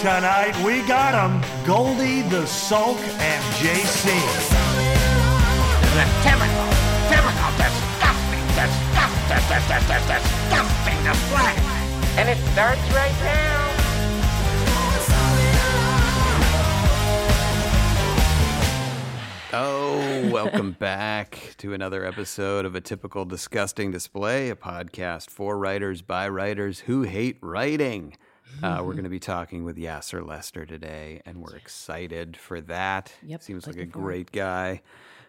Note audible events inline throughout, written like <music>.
tonight we got them. Goldy, the Sulk, and JC. The typical, typical disgusting, disgusting, disgusting, disgusting display. And it starts right now. Oh, welcome <laughs> back to another episode of A Typical Disgusting Display, a podcast for writers by writers who hate writing. Uh, we're going to be talking with Yassir Lester today, and we're excited for that. Yep, Seems like a great guy.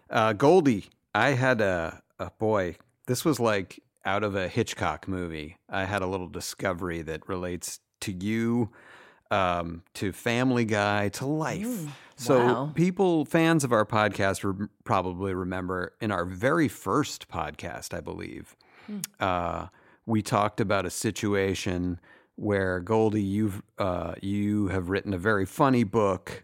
Uh, Goldy, I had a, a boy, this was like out of a Hitchcock movie. I had a little discovery that relates to you, um, to Family Guy, to life. So wow. people, fans of our podcast, re- probably remember in our very first podcast, I believe, uh, we talked about a situation where Goldy, you've uh, you have written a very funny book,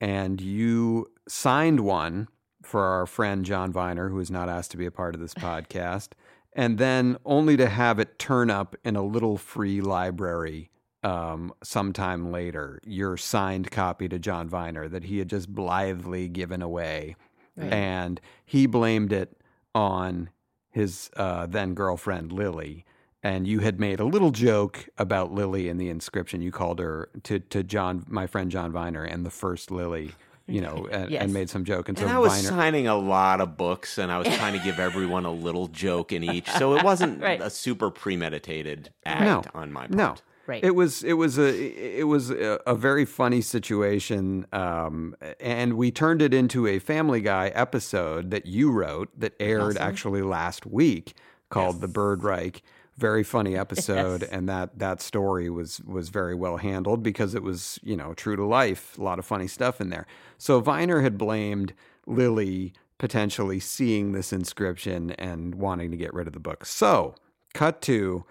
and you signed one for our friend John Viner, who is not asked to be a part of this podcast, and then only to have it turn up in a little free library um, sometime later, your signed copy to John Viner that he had just blithely given away. And he blamed it on his uh, then girlfriend, Lily. And you had made a little joke about Lily in the inscription. You called her to, to John, my friend John Viner, and the first Lily, <laughs> you know, and, Yes. and made some joke. And, And so I was Viner, signing a lot of books, and I was trying to give everyone a little joke in each, so it wasn't <laughs> Right. a super premeditated act no, on my part. No, Right. It was it was a it was a, a very funny situation, um, and we turned it into a Family Guy episode that you wrote that aired actually last week called "The Bird Reich." Very funny <laughs> episode, and that that story was was very well handled because it was you know true to life. A lot of funny stuff in there. So Viner had blamed Lily potentially seeing this inscription and wanting to get rid of the book. So cut to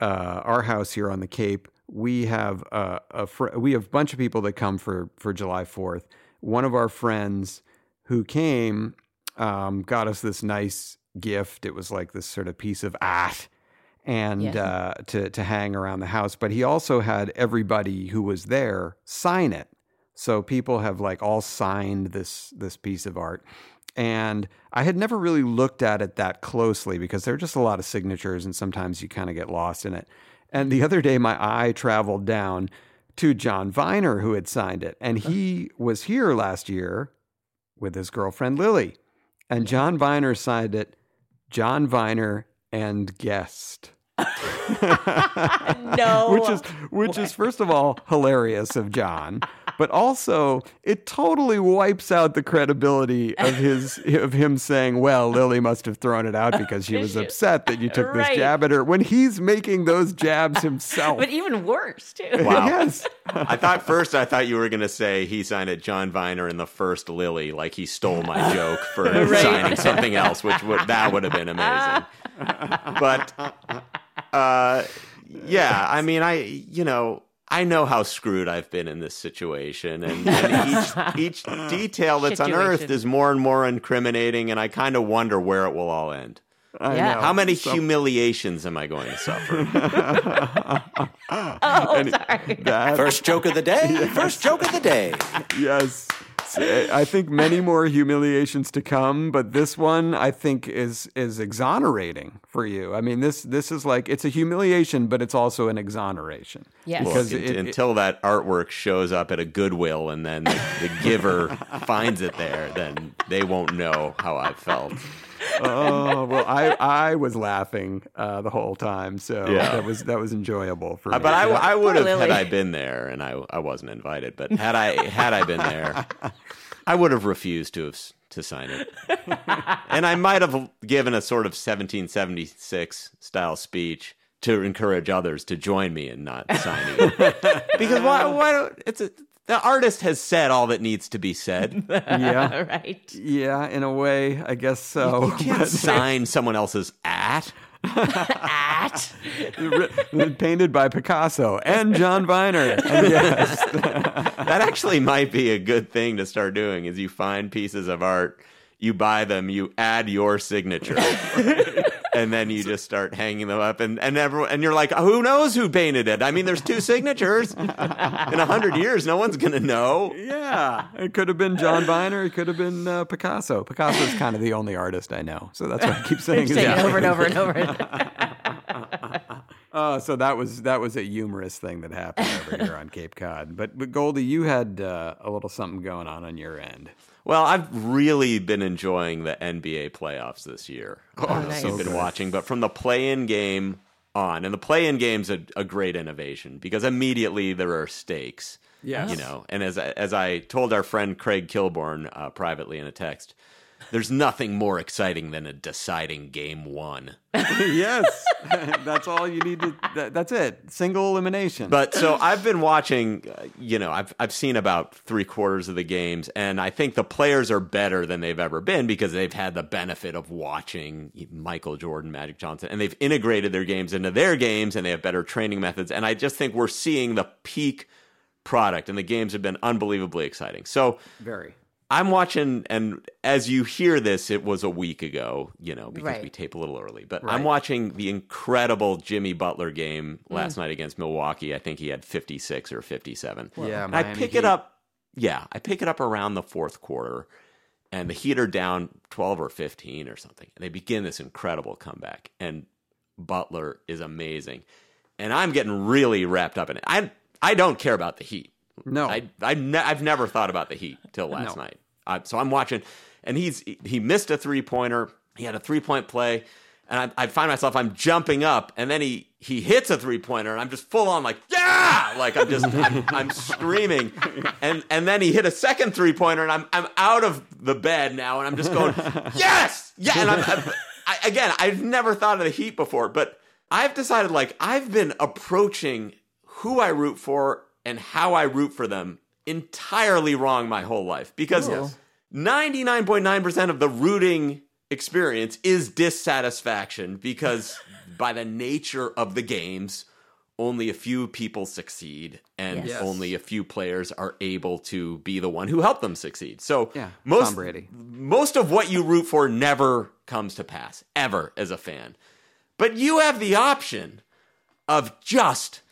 uh, our house here on the Cape, we have uh, a fr- we have a bunch of people that come for for July Fourth. One of our friends who came um, got us this nice gift. It was like this sort of piece of art and Yeah. uh, to to hang around the house. But he also had everybody who was there sign it. So people have like all signed this this piece of art. And I had never really looked at it that closely because there are just a lot of signatures and sometimes you kind of get lost in it. And the other day my eye traveled down to John Viner who had signed it. And he was here last year with his girlfriend Lily. And John Viner signed it John Viner and guest. <laughs> no. which is which is first of all hilarious of John, but also it totally wipes out the credibility of his of him saying, "Well, Lily must have thrown it out because she was <laughs> upset that you took this jab at her." When he's making those jabs himself, but even worse too. <laughs> Wow. yes, I thought first I thought you were going to say he signed it John Viner in the first Lily, like he stole my joke for signing something else, which would that would have been amazing. But uh, yeah, I mean, I you know. I know how screwed I've been in this situation, and, and each <laughs> each detail that's unearthed is more and more incriminating, and I kind of wonder where it will all end. I Yeah. know. How many humiliations am I going to suffer? <laughs> oh, <laughs> sorry. That- First joke of the day. First joke of the day. yes. I think many more humiliations to come, but this one I think is is exonerating for you. I mean, this this is like it's a humiliation, but it's also an exoneration. Yes. because Look, it, it- until that artwork shows up at a Goodwill and then the, the giver <laughs> finds it there, then they won't know how I felt. Oh well, I <laughs> I was laughing uh, the whole time, so Yeah. that was that was enjoyable for me. Uh, But I, I would have had I been there, and I I wasn't invited. But had I had I been there, I would have refused to have to sign it, and I might have given a sort of 1776 style speech to encourage others to join me in not signing it. <laughs> because why? Why don't it's a the artist has said all that needs to be said. <laughs> yeah, <laughs> right. yeah, in a way, I guess so. You can't <laughs> sign someone else's at. At. painted by Picasso and John Viner. And yes, That actually might be a good thing to start doing is you find pieces of art, you buy them, you add your signature. <laughs> and then you just start hanging them up and, and everyone and you're like, who knows who painted it? I mean, there's two signatures. In a hundred years, no one's gonna know. yeah, it could have been John Viner. It could have been uh, Picasso. Picasso is kind of the only artist I know, so that's what I keep <laughs> saying Saying it name. over and over and over. <laughs> Uh, so that was that was a humorous thing that happened over here on Cape Cod. But but Goldy, you had uh, a little something going on on your end. Well, I've really been enjoying the NBA playoffs this year. I don't nice. if you've been watching, but from the play-in game on, and the play-in game's a, a great innovation because immediately there are stakes. Yes. you know, and as I, as I told our friend Craig Kilborn uh, privately in a text, there's nothing more exciting than a deciding game one. <laughs> yes, <laughs> that's all you need to. That, that's it. Single elimination. But so I've been watching, uh, you know, I've I've seen about three quarters of the games, and I think the players are better than they've ever been because they've had the benefit of watching Michael Jordan, Magic Johnson, and they've integrated their games into their games, and they have better training methods. And I just think we're seeing the peak product, and the games have been unbelievably exciting. So very. I'm watching, and as you hear this, it was a week ago, you know, because Right. we tape a little early. But Right. I'm watching the incredible Jimmy Butler game mm. last night against Milwaukee. I think he had 56 or 57. Yeah, And I pick Heat. it up. Yeah, I pick it up around the fourth quarter, and the Heat are down 12 or 15 or something. And they begin this incredible comeback, and Butler is amazing. And I'm getting really wrapped up in it. I I don't care about the Heat. No. I I ne- I've never thought about the Heat till last No. night. I, so I'm watching, and he's he missed a three pointer. He had a three point play, and I, I find myself I'm jumping up, and then he he hits a three pointer, and I'm just full on like yeah, like I'm just I'm, I'm screaming, and and then he hit a second three pointer, and I'm I'm out of the bed now, and I'm just going yes, yeah, and I'm, I'm I, again I've never thought of the Heat before, but I've decided like I've been approaching who I root for and how I root for them entirely wrong my whole life because 99.9% of the rooting experience is dissatisfaction because <laughs> by the nature of the games only a few people succeed and Yes. only a few players are able to be the one who helped them succeed. So Yeah, most most of what you root for never comes to pass ever as a fan. But you have the option of just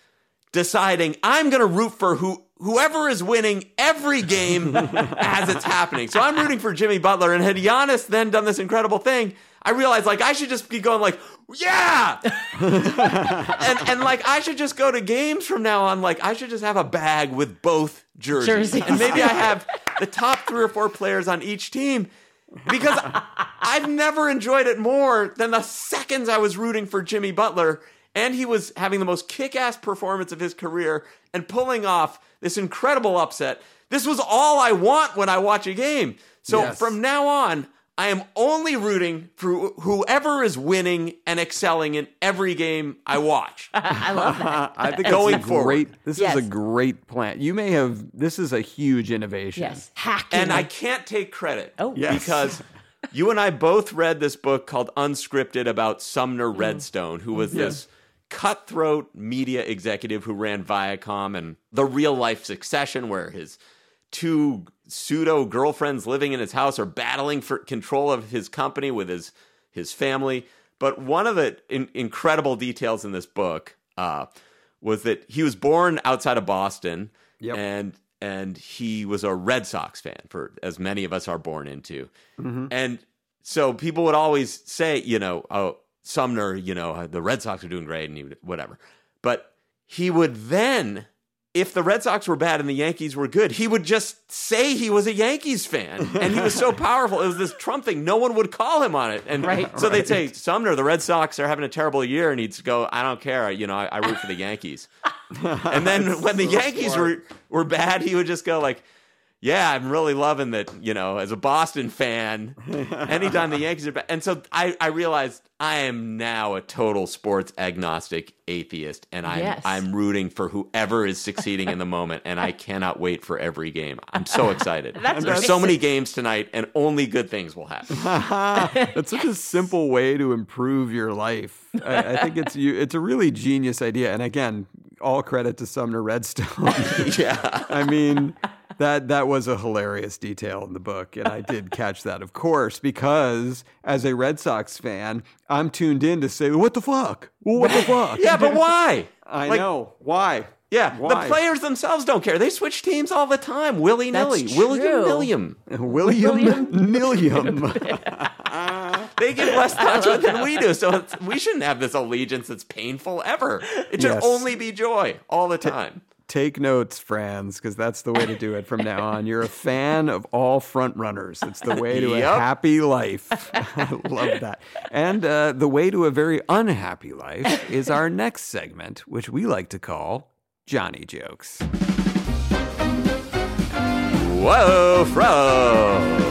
deciding I'm going to root for who whoever is winning every game <laughs> as it's happening. So I'm rooting for Jimmy Butler, and had Giannis then done this incredible thing, I realized like I should just be going like, yeah, <laughs> and and like I should just go to games from now on. Like I should just have a bag with both jerseys, Jerseys. and maybe I have the top three or four players on each team. Because I've never enjoyed it more than the seconds I was rooting for Jimmy Butler, and he was having the most kick-ass performance of his career and pulling off this incredible upset. This was all I want when I watch a game. So Yes. from now on, I am only rooting for whoever is winning and excelling in every game I watch. <laughs> I love that. <laughs> I think Going a forward. great. This Yes. is a great plan. You may have. This is a huge innovation. Yes. Hacking. and I can't take credit. Oh. Yes. because <laughs> you and I both read this book called Unscripted about Sumner Redstone, who was this cutthroat media executive who ran Viacom and the real life succession, where his two pseudo girlfriends living in his house are battling for control of his company with his his family. But one of the in- incredible details in this book uh, was that he was born outside of Boston Yep. and and he was a Red Sox fan, for as many of us are born into. Mm-hmm. And so people would always say, you know, oh, Sumner, you know, the Red Sox are doing great and he would, whatever. But he would then, if the Red Sox were bad and the Yankees were good, he would just say he was a Yankees fan. And he was so <laughs> powerful. It was this Trump thing. No one would call him on it. And Right. so they'd say, Sumner, the Red Sox are having a terrible year. And he'd go, I don't care. You know, I, I root for the Yankees. <laughs> and then when the Yankees were, were bad, he would just go like, yeah, I'm really loving that, you know, as a Boston fan, <laughs> anytime the Yankees are bad. And so I, I realized I am now a total sports agnostic atheist, and I'm, Yes. I'm rooting for whoever is succeeding in the moment, and I cannot wait for every game. I'm so excited. That's There's so many games tonight, and only good things will happen. <laughs> That's such a simple way to improve your life. I, I think it's you. It's a really genius idea. And again, all credit to Sumner Redstone. <laughs> yeah. I mean, that that was a hilarious detail in the book, and I did <laughs> catch that, of course, because as a Red Sox fan, I'm tuned in to say, "What the fuck? Well, what the <laughs> fuck?" Yeah, but why? <laughs> I Like, know why. Yeah, Why? the players themselves don't care. They switch teams all the time, willy nilly. William true. William. William They get less touch with than we do, so it's, we shouldn't have this allegiance that's painful ever. It should Yes. only be joy all the time. Take notes, Franz, because that's the way to do it from now on. You're a fan of all front runners. It's the way to a happy life. <laughs> I love that. And uh, the way to a very unhappy life is our next segment, which we like to call Johnny Jokes. Whoa, fro.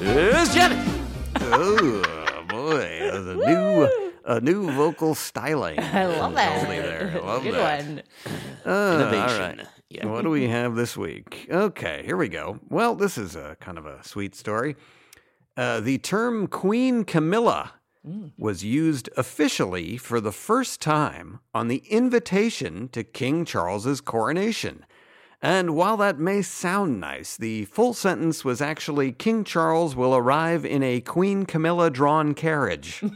Here's Jenny. <laughs> a new vocal styling. <laughs> I love that. Goldy there. Love Good that. one. Uh, Innovation. right. Yeah. What do we have this week? Okay, here we go. Well, this is a kind of a sweet story. Uh, the term Queen Camilla was used officially for the first time on the invitation to King Charles's coronation. And while that may sound nice, the full sentence was actually King Charles will arrive in a Queen Camilla drawn carriage. <laughs>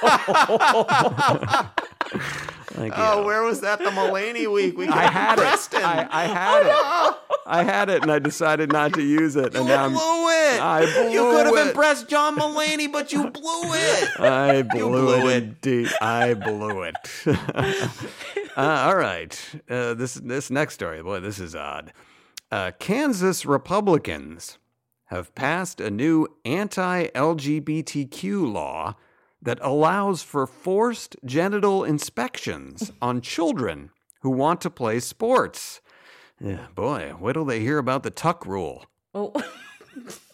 <laughs> Thank you. Oh, where was that the Mulaney week? We <laughs> I had it. I, I had it. <laughs> I had it, and I decided not to use it. And You now I'm, blew it. I blew you could have it. impressed John Mulaney, but you blew <laughs> it. I blew, blew it, it. indeed. I blew it. uh, all right. Uh, this this next story, boy, this is odd. Uh, Kansas Republicans have passed a new anti-LGBTQ law that allows for forced genital inspections on children who want to play sports. Yeah, boy, wait till they hear about the tuck rule. Oh, <laughs>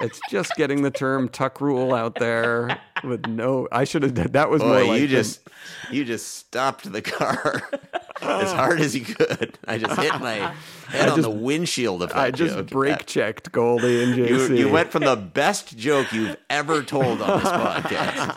It's just getting the term tuck rule out there with no. I should have. That was more Boy, like you the- just you just stopped the car <laughs> as hard as you could. I just hit my <laughs> head on just- the windshield of that I just joke. brake checked Goldy and You, JC. you went from the best joke you've ever told on this podcast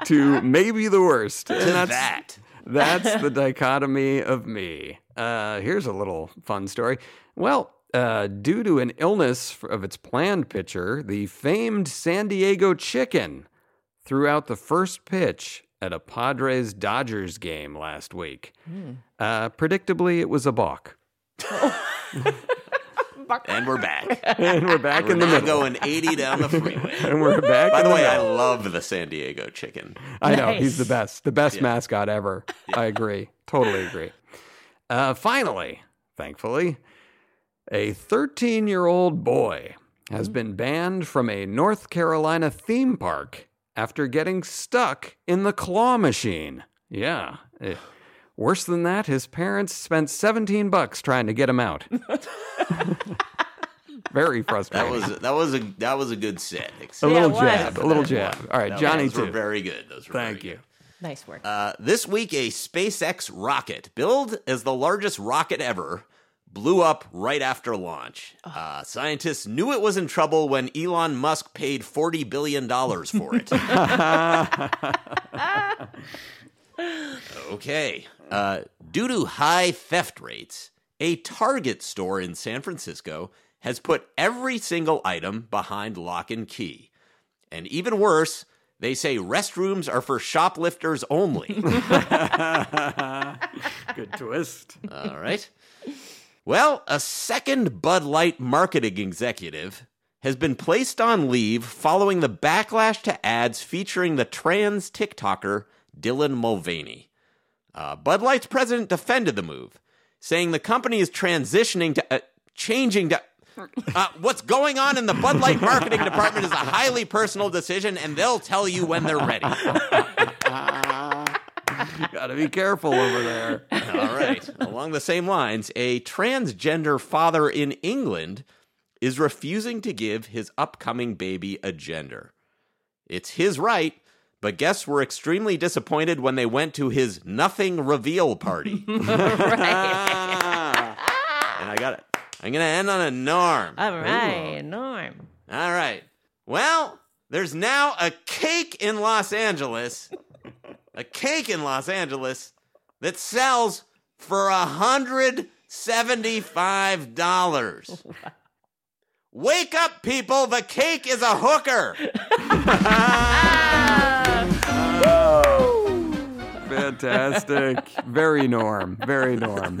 <laughs> to maybe the worst. And to that's, that. That's the dichotomy of me. Uh, here's a little fun story. Well, uh, due to an illness of its planned pitcher, the famed San Diego Chicken threw out the first pitch at a Padres Dodgers game last week. Uh, predictably, it was a balk. <laughs> And we're back. <laughs> And we're back We're in the now middle. going 80 down the freeway. <laughs> and we're back By in the way, I love the San Diego chicken. I know he's the best, the best mascot ever. I agree, totally agree. Uh, finally, thankfully, a 13 year old boy has been banned from a North Carolina theme park after getting stuck in the claw machine. Yeah. eh. Worse than that, his parents spent 17 bucks trying to get him out. <laughs> Very frustrating. That frustrating. was that was a that was a good set. a Except little it jab, a little jab. All right, That- Johnny those were too. very good. Those were Thank very you. nice work. Uh, this week, a SpaceX rocket, billed as the largest rocket ever, blew up right after launch. Uh, scientists knew it was in trouble when Elon Musk paid $40 billion for it. okay. Uh, due to high theft rates, a Target store in San Francisco has put every single item behind lock and key. And even worse, They say restrooms are for shoplifters only. <laughs> Good twist. All right. Well, a second Bud Light marketing executive has been placed on leave following the backlash to ads featuring the trans TikToker Dylan Mulvaney. Uh, Bud Light's president defended the move, saying the company is transitioning to uh, changing to. Uh, what's going on in the Bud Light marketing department is a highly personal decision, and they'll tell you when they're ready. <laughs> Gotta be careful over there. <laughs> All right. Along the same lines, a transgender father in England is refusing to give his upcoming baby a gender. It's his right, but guests were extremely disappointed when they went to his nothing reveal party. <laughs> <laughs> and I got it. I'm going to end on a norm. All right, Norm. All right. Well, there's now a cake in Los Angeles, a cake in Los Angeles that sells for a hundred seventy-five dollars. <laughs> Wake up, people! The cake is a hooker. <laughs> Fantastic. Very norm. Very norm.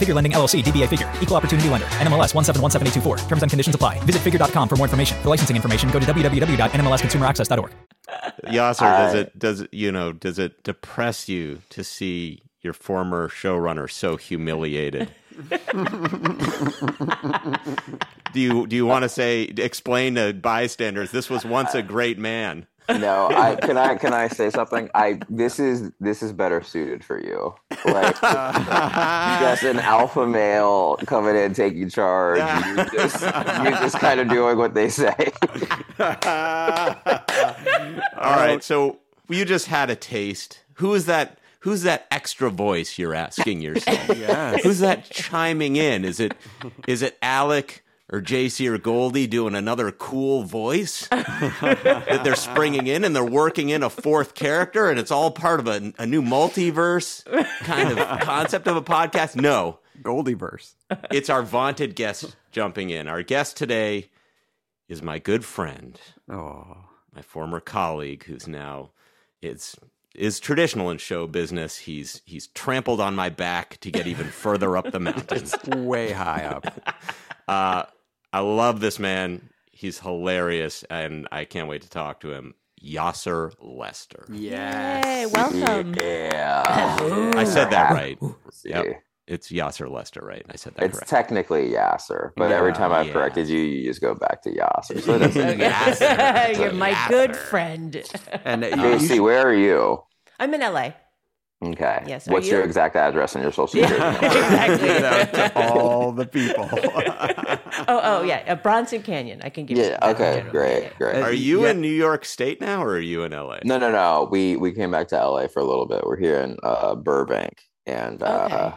Figure Lending LLC, DBA Figure, Equal Opportunity Lender, NMLS 1717824. Terms and conditions apply. Visit figure.com for more information. For licensing information, go to www.nmlsconsumeraccess.org. <laughs> Yassir, does it does it you know does it depress you to see your former showrunner so humiliated? <laughs> do you do you want to say explain to bystanders this was once a great man? No, I can I can I say something? I this is this is better suited for you. Like just <laughs> an alpha male coming in taking charge. You just you just kind of doing what they say. <laughs> All right, so you just had a taste. Who is that? Who's that extra voice you're asking yourself? <laughs> Yes. Who's that chiming in? Is it is it Alec or JC or Goldy doing another cool voice <laughs> that they're springing in and they're working in a fourth character and it's all part of a, a new multiverse kind of <laughs> concept of a podcast? No, Goldieverse. it's our vaunted guest jumping in. Our guest today is my good friend, Oh. my former colleague, who's now is is traditional in show business. He's he's trampled on my back to get even further up the <laughs> mountains. Way high up. Uh, I love this man. He's hilarious, and I can't wait to talk to him. Yassir Lester. Yes. Hey, welcome. yeah. I said that right. See. Yep. It's Yassir Lester, right? I said that It's correct. technically Yasser, but every time I've yeah. corrected you, you just go back to Yasser. So it doesn't Yasser. <laughs> You're my Yasser. good friend. And uh, you, you where are you? I'm in LA. Okay. Yes, are What's your exact address and your social security number? <laughs> exactly. all the people. <laughs> oh, oh, yeah, uh, Bronson Canyon. I can give. Yeah. that Okay. general. Great. Yeah. Great. Are you Yeah. in New York State now, or are you in LA? No, no, no. We we came back to LA for a little bit. We're here in uh, Burbank, and uh,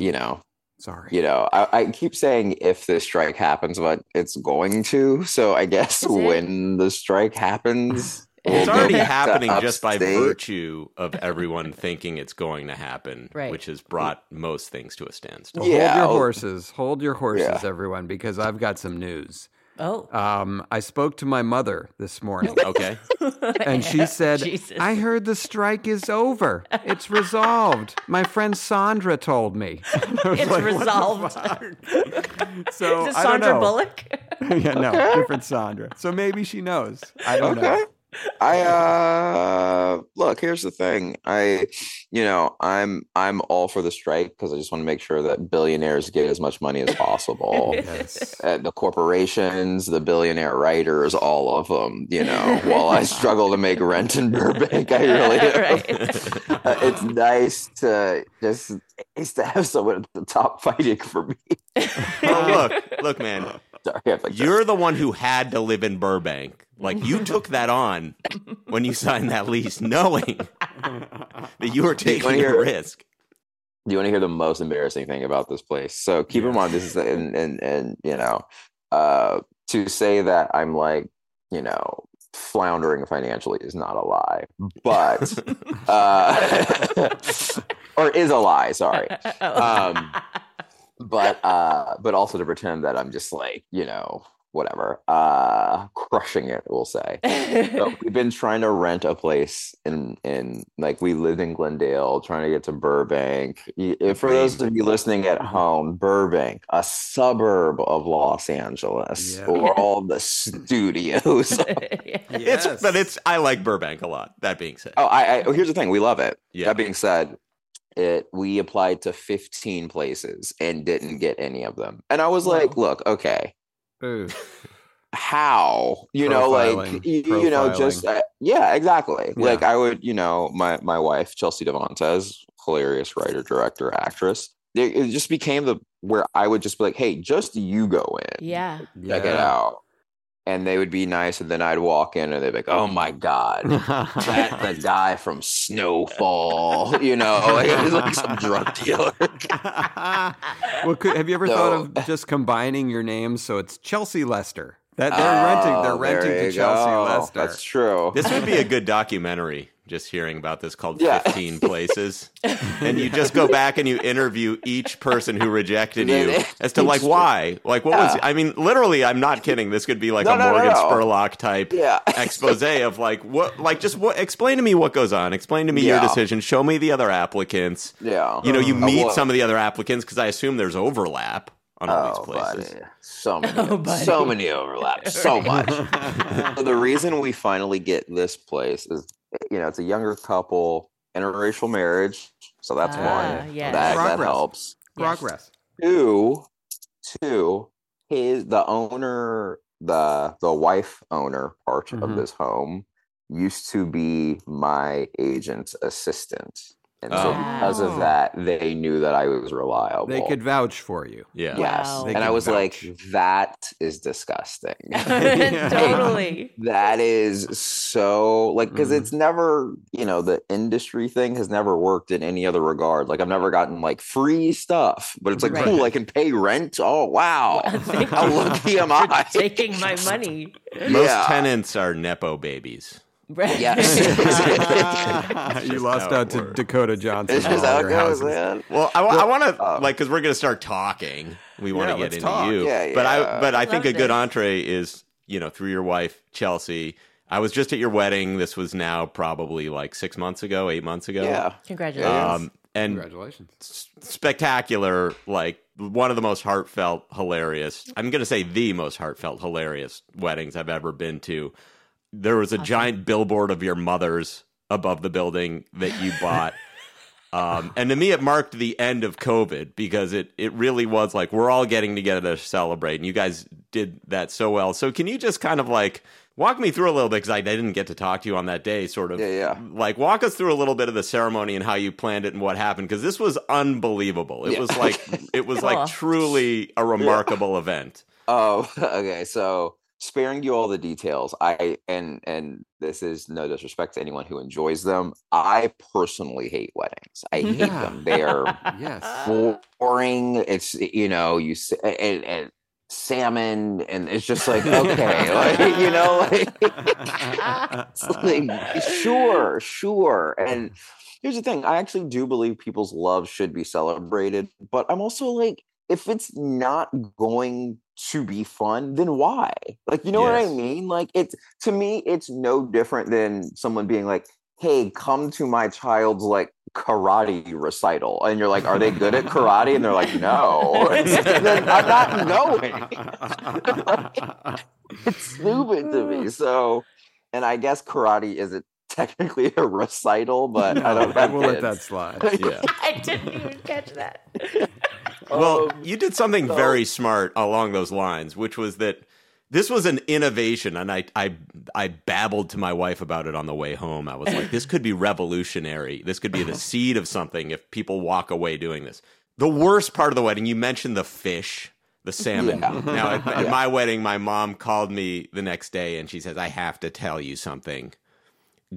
you know, sorry. you know, I, I keep saying if the strike happens, but it's going to. So I guess Is it? when the strike happens, It's <laughs> we'll already <laughs> happening just by virtue of everyone thinking it's going to happen, Right. which has brought most things to a standstill. Hold your horses. Hold your horses, Yeah. everyone, because I've got some news. Oh, Um, I spoke to my mother this morning, <laughs> Okay. and she said, Jesus. "I heard the strike is over. It's resolved. My friend Sandra told me." It's like, resolved. fuck?" so Is it I don't Sandra know. Bullock? yeah, no, different Sandra. So maybe she knows. I don't Okay. know. I uh look, here's the thing. I you know, I'm I'm all for the strike because I just want to make sure that billionaires get as much money as possible. <laughs> Yes. Uh, the corporations, the billionaire writers, all of them, you know, while I <laughs> struggle to make rent in Burbank, I really <laughs> Right. uh, it's nice to just nice to have someone at the top fighting for me. Well, look, look, man. Sorry, I have like You're the one who had to live in Burbank. Like you <laughs> took that on when you signed that lease, knowing that you were taking wanna a risk. Do you want to hear the most embarrassing thing about this place? So keep in mind, this is and and and you know, uh, to say that I'm like you know floundering financially is not a lie, but <laughs> uh, <laughs> or is a lie. Sorry, Oh. um, but uh, but also to pretend that I'm just like you know whatever, uh, crushing it. We'll say. So <laughs> we've been trying to rent a place in in like we lived in Glendale, trying to get to Burbank. For those of you listening at home, Burbank, a suburb of Los Angeles, Yeah. or all <laughs> the studios. <laughs> It's but it's I like Burbank a lot. That being said, oh, I, I here's the thing: we love it. Yeah. That being said, it we applied to 15 places and didn't get any of them, and I was like, look, okay. Ooh. how? You know like Profiling. you, you know just uh, yeah exactly. Like i would you know my my wife Chelsea Devantez hilarious writer director actress it, it just became the where i would just be like hey just you go in. Yeah. check it out and they would be nice and then i'd walk in and they'd be like oh my god that the <laughs> guy from snowfall you know like, it was like some drug dealer <laughs> well, could, have you ever So- thought of just combining your names so it's Chelsea Lester? That they're renting. They're Oh, renting to Chelsea go. Lester. that's true this would be a <laughs> good documentary. Just hearing about this called Yeah. 15 Places, <laughs> and you just go back and you interview each person who rejected you as to like why, like what was. I mean, literally, I'm not kidding. This could be like No, a no, no, Morgan no. Spurlock type Yeah. <laughs> expose of like what, like just what. Explain to me what goes on. Explain to me your decision. Show me the other applicants. yeah You know, you meet some of the other applicants because I assume there's overlap on all Oh, these places. buddy. So <laughs> many, Oh, buddy. so many overlaps, so much. So <laughs> <laughs> the reason we finally get this place is, you know, it's a younger couple, interracial marriage, so that's Ah, one. yes. That, that Progress. helps. Progress. Two, two, his the owner, the the wife owner part of Mhm. this home used to be my agent's assistant. And so Oh. because of that, they knew that I was reliable. They could vouch for you. Yeah. Yes. Wow. And I can was like, that is disgusting. <laughs> <laughs> totally. that is so like because Mhm. it's never you know the industry thing has never worked in any other regard like i've never gotten like free stuff but it's like Right. cool i can pay rent oh wow <laughs> Thank how you lucky am i taking my money. Most Yeah. tenants are nepo babies. Right. <laughs> <laughs> you lost out to works. Dakota Johnson. it's and just how it goes man Well, I, I want to um, like because we're going to start talking. We want Yeah, to get into talk. you, Yeah, but I but I think a good this. entree is you know through your wife Chelsea. I was just at your wedding. This was now probably like six months ago, eight months ago. yeah Congratulations. Um, and Congratulations. s- spectacular, like one of the most heartfelt, hilarious. I'm going to say the most heartfelt, hilarious weddings I've ever been to. There was a giant billboard of your mother's above the building that you <laughs> bought. Um, and to me, it marked the end of COVID because it, it really was like we're all getting together to celebrate, and you guys did that so well. So, can you just kind of like walk me through a little bit because I didn't get to talk to you on that day, sort of Yeah, yeah. like walk us through a little bit of the ceremony and how you planned it and what happened because this was unbelievable. It Yeah. was like it was <laughs> Cool. like truly a remarkable event. Oh, <laughs> okay. So sparing you all the details, I and and this is no disrespect to anyone who enjoys them. I personally hate weddings. I hate Yeah. them. They are <laughs> Yes. boring. It's you know you and, and salmon and it's just like okay, like, <laughs> you know, like, <laughs> like sure, sure. And here's the thing: I actually do believe people's love should be celebrated, but I'm also like, if it's not going to be fun, then why? Like, you know what I mean? Like, it's to me, it's no different than someone being like, "Hey, come to my child's like karate recital," and you're like, "Are they good at karate?" And they're like, "No." <laughs> then I'm not going. <laughs> it's stupid to me. So, and I guess karate isn't technically a recital, but I don't know. we'll let that slide. <laughs> Yeah. I didn't even catch that. Well, Um, you did something so- very smart along those lines, which was that this was an innovation, and I, I, I babbled to my wife about it on the way home. I was like, "This could be revolutionary. This could be the <laughs> seed of something if people walk away doing this." The worst part of the wedding, you mentioned the fish, the salmon. Yeah. Now, at, <laughs> at my wedding, my mom called me the next day, and she says, "I have to tell you something."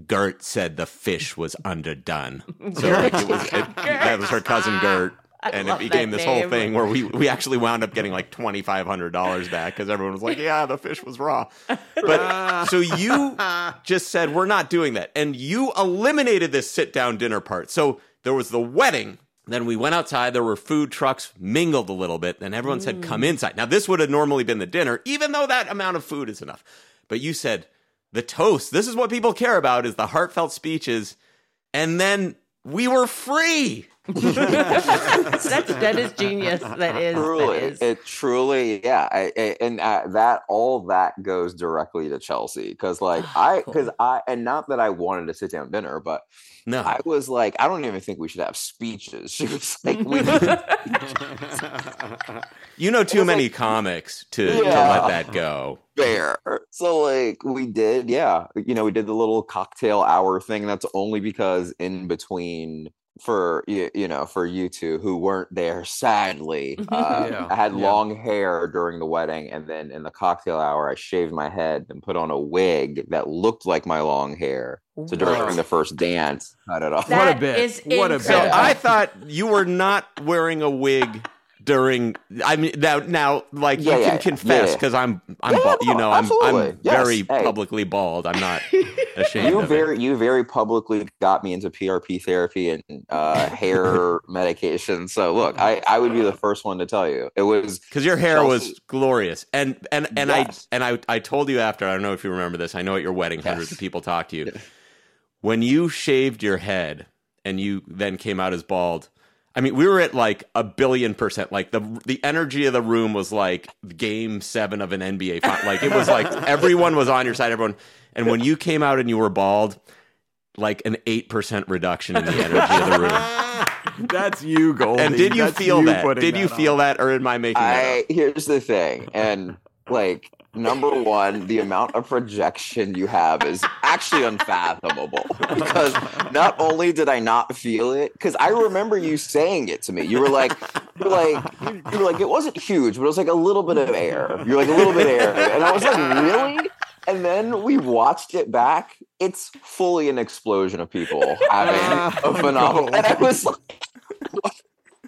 Gert said the fish was underdone. So like, it was it, <laughs> that was her cousin Gert, I and it became this whole thing where we we actually wound up getting like twenty five hundred dollars back because everyone was like, <laughs> "Yeah, the fish was raw." But so you just said we're not doing that, and you eliminated this sit down dinner part. So there was the wedding. Then we went outside. There were food trucks, mingled a little bit. Then everyone said, "Come inside." Now this would have normally been the dinner, even though that amount of food is enough. But you said the toast. This is what people care about: is the heartfelt speeches, and then we were free. <laughs> <laughs> That's that is genius. That is. truly, That is. it truly, yeah, I, I, and uh, that all that goes directly to Chelsea because, like, I, because I, and not that I wanted to sit down dinner, but No, I was like, I don't even think we should have speeches. <laughs> She was like, we, you know too many like- comics to, to let that go. fair. So like we did, yeah. You know, we did the little cocktail hour thing. That's only because in between for you, you know for you two who weren't there sadly uh, Yeah, i had yeah. long hair during the wedding and then in the cocktail hour i shaved my head and put on a wig that looked like my long hair so during What? the first dance cut it off What a bit. is What a bit. So. I thought you were not wearing a wig during. I mean, now, now like Yeah, you yeah, can yeah. confess Yeah. because I'm, I'm, Yeah, bald, you no, know, I'm, absolutely. I'm Yes. very Hey. publicly bald. I'm not <laughs> ashamed you very it. you very publicly got me into PRP therapy and uh, <laughs> hair medication. So look, I I would be the first one to tell you it was Because your hair was glorious, and and and Yes. I and I I told you after. I don't know if you remember this. I know at your wedding, hundreds Yes. of people talked to you. <laughs> When you shaved your head and you then came out as bald, I mean, we were at like a billion percent. Like the the energy of the room was like Game Seven of an NBA. Final. Like it was like <laughs> everyone was on your side. Everyone, and when you came out and you were bald, like an eight percent reduction in the energy of the room. <laughs> That's you, Goldy. And did you That's feel that? Did you that feel on. that, or am I making that up? I here's the thing, and like number one, the amount of projection you have is actually unfathomable. <laughs> Because not only did I not feel it, because I remember you saying it to me. You were like, you were like, you were like, it wasn't huge, but it was like a little bit of air. You're like a little bit of air, and I was like, really? And then we watched it back. It's fully an explosion of people <laughs> having oh a phenomenal. And I was like,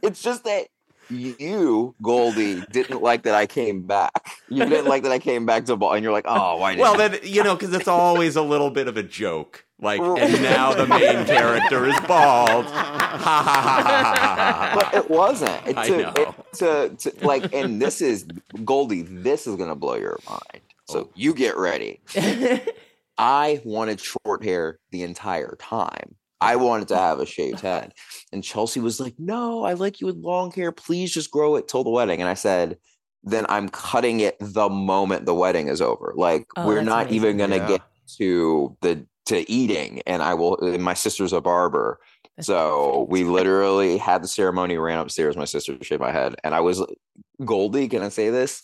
it's just that you, Goldy, didn't like that I came back. You didn't like that I came back to ball, and you're like, oh, why? Did Well, then you know, because it's always a little bit of a joke. Like, and now the main <laughs> character is bald. Ha ha ha ha ha ha. but it wasn't. It, I know. it- to, to like, and this is Goldy. This is gonna blow your mind. So Oh. you get ready. <laughs> I wanted short hair the entire time. I wanted to have a shaved head. And Chelsea was like, No, I like you with long hair. Please just grow it till the wedding. And I said, Then I'm cutting it the moment the wedding is over. Like, Oh, we're not amazing. even gonna Yeah. get to the to eating. And I will and my sister's a barber. That's So we literally had the ceremony, ran upstairs. My sister shaved my head, and I was like, Goldy. Can I say this?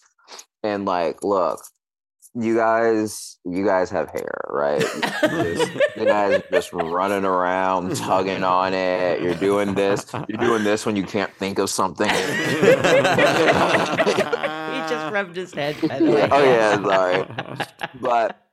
And like, look, you guys, you guys have hair, right? <laughs> Just- you guys just running around, tugging on it. You're doing this. You're doing this when you can't think of something. <laughs> he just rubbed his head. By the way. oh yeah, sorry. <laughs> But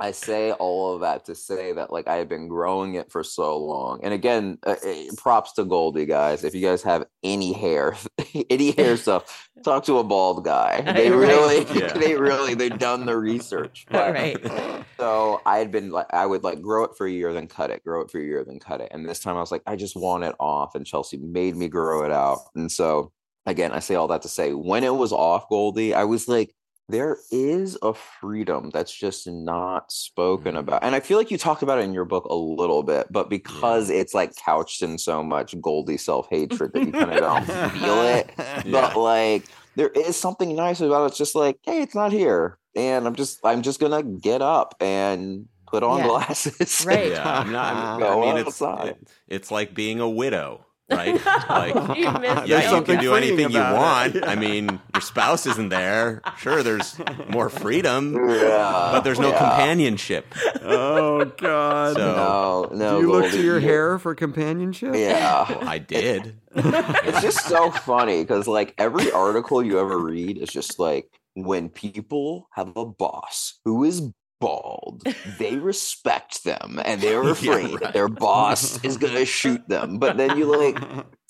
I say all of that to say that like I have been growing it for so long. And again, uh, uh, props to Goldy guys. If you guys have any hair, <laughs> any <laughs> hair stuff, talk to a bald guy. <laughs> They Right. really, Yeah. they really, they've done the research. All But- right. So I had been like, I would like grow it for a year, then cut it, grow it for a year, then cut it. And this time I was like, I just want it off. And Chelsea made me grow it out. And so again, I say all that to say when it was off Goldy, I was like, there is a freedom that's just not spoken mm-hmm. about. And I feel like you talked about it in your book a little bit, but because it's like couched in so much Goldy self hatred that you kind of don't feel <laughs> it. But like there is something nice about it. It's just like, hey, it's not here. And I'm just I'm just gonna get up and Put on Yeah. glasses. <laughs> Right. Yeah, I'm not, I'm- Go I mean, it's outside. it- it's like being a widow, right? Like, <laughs> You yeah, you can do anything you want. it. I mean, your spouse isn't there. Sure, there's more freedom, Yeah. but there's no yeah. companionship. Oh God. So No, no. Do you look to your hair for companionship? Yeah. <laughs> I did. it's just so funny because like every article you ever read is just like when people have a boss who is bald, they respect them and they're <laughs> afraid that right. their boss is gonna <laughs> shoot them. But then you like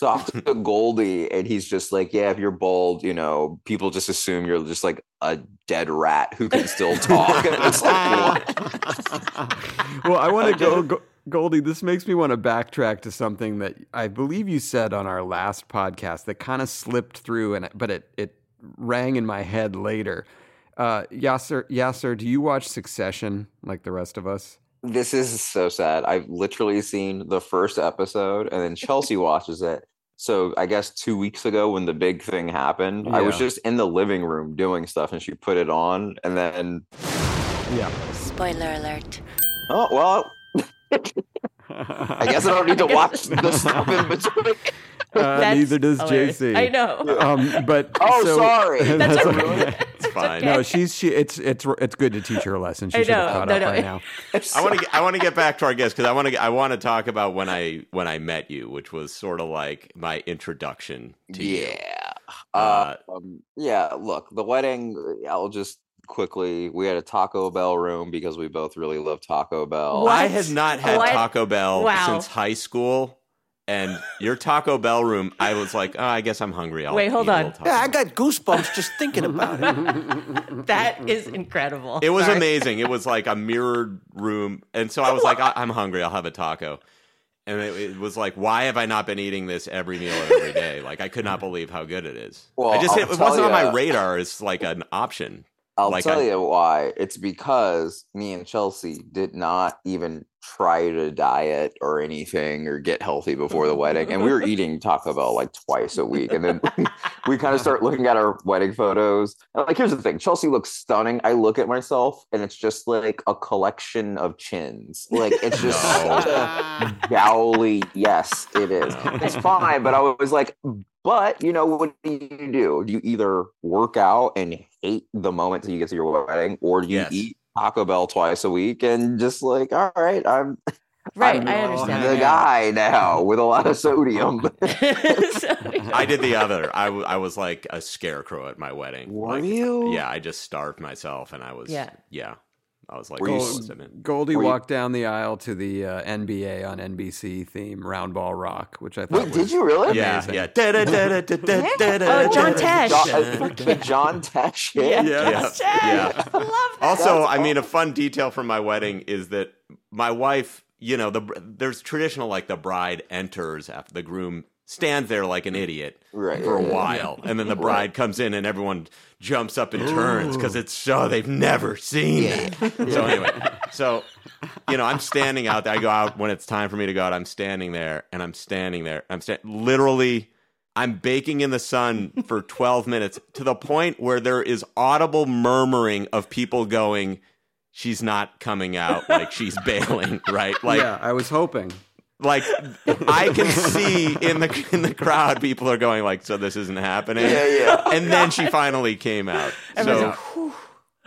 talk to <laughs> Goldy and he's just like, Yeah, if you're bald, you know, people just assume you're just like a dead rat who can still talk. And it's like well, I want to go, go, Goldy. This makes me want to backtrack to something that I believe you said on our last podcast that kind of slipped through, and but it it rang in my head later. Uh, Yassir, Yassir, do you watch Succession like the rest of us? This is so sad. I've literally seen the first episode and then Chelsea <laughs> watches it. So I guess two weeks ago when the big thing happened, I was just in the living room doing stuff and she put it on and then Yeah. Spoiler alert. oh well <laughs> I guess I don't need to <laughs> watch the stuff in <laughs> between. Uh, That's neither does hilarious. JC. I know. Um, but <laughs> Oh, so- sorry. That's That's okay. okay. It's fine. No, she's she. It's it's it's good to teach her a lesson. She I should have caught No, up no. by now. I want to get, I want to get back to our guest because I want to I want to talk about when I when I met you, which was sort of like my introduction to you. Yeah. Uh, Uh, um, yeah, look, the wedding, I'll just quickly, we had a Taco Bell room because we both really love Taco Bell. What? I had not had What? Taco Bell Wow. since high school, and your Taco Bell room, I was like, oh, I guess I'm hungry. I'll Wait, hold on. little Taco Bell." got goosebumps just thinking about it. <laughs> That is incredible. It was Sorry. amazing. It was like a mirrored room, and so I was like, I- I'm hungry. I'll have a taco. And it, it was like, why have I not been eating this every meal every day? Like, I could not believe how good it is. Well, I just I'll it, tell wasn't on my radar as like an option. I'll Like tell I- you why. It's because me and Chelsea did not even try to diet or anything or get healthy before the wedding. And we were eating Taco Bell like twice a week. And then we <laughs> kind of start looking at our wedding photos. And like, here's the thing Chelsea looks stunning. I look at myself and it's just like a collection of chins. Like, it's just No. such a. Yes, it is. It's fine. But I was like, but you know, what do you do? Do you either work out and hate the moment till you get to your wedding, or do you Yes. eat Taco Bell twice a week and just like, all right, I'm <laughs> Right, I'm I understand. the guy now with a lot of sodium. <laughs> <laughs> So- I did the other. I, w- I was like a scarecrow at my wedding. Were Like, you? Yeah, I just starved myself, and I was Yeah. yeah. I was like, Were oh, s- what's? Goldy Were you- walked down the aisle to the uh, NBA on NBC theme Roundball Rock, which I thought Wait, was did you really? yeah, amazing. yeah. Da-da-da-da-da-da-da-da. Oh, John Tesh. John, <laughs> the John Tesh hit? Yeah. Yeah, Yes. yeah. I love that. Also, That's I mean, a fun detail from my wedding is that my wife, you know, the there's traditional like the bride enters after the groom stands there like an idiot Right, for a right, right. while, and then the bride comes in and everyone jumps up and turns because it's so they've never seen that. So anyway, so you know, I'm standing out there. I go out when it's time for me to go out. I'm standing there, and I'm standing there. I'm sta- literally. I'm baking in the sun for 12 minutes to the point where there is audible murmuring of people going, "She's not coming out, like she's bailing." Right? Like, yeah, I was hoping. Like I can see in the in the crowd, people are going like, "So this isn't happening." Yeah, yeah. And then she finally came out. Everyone's So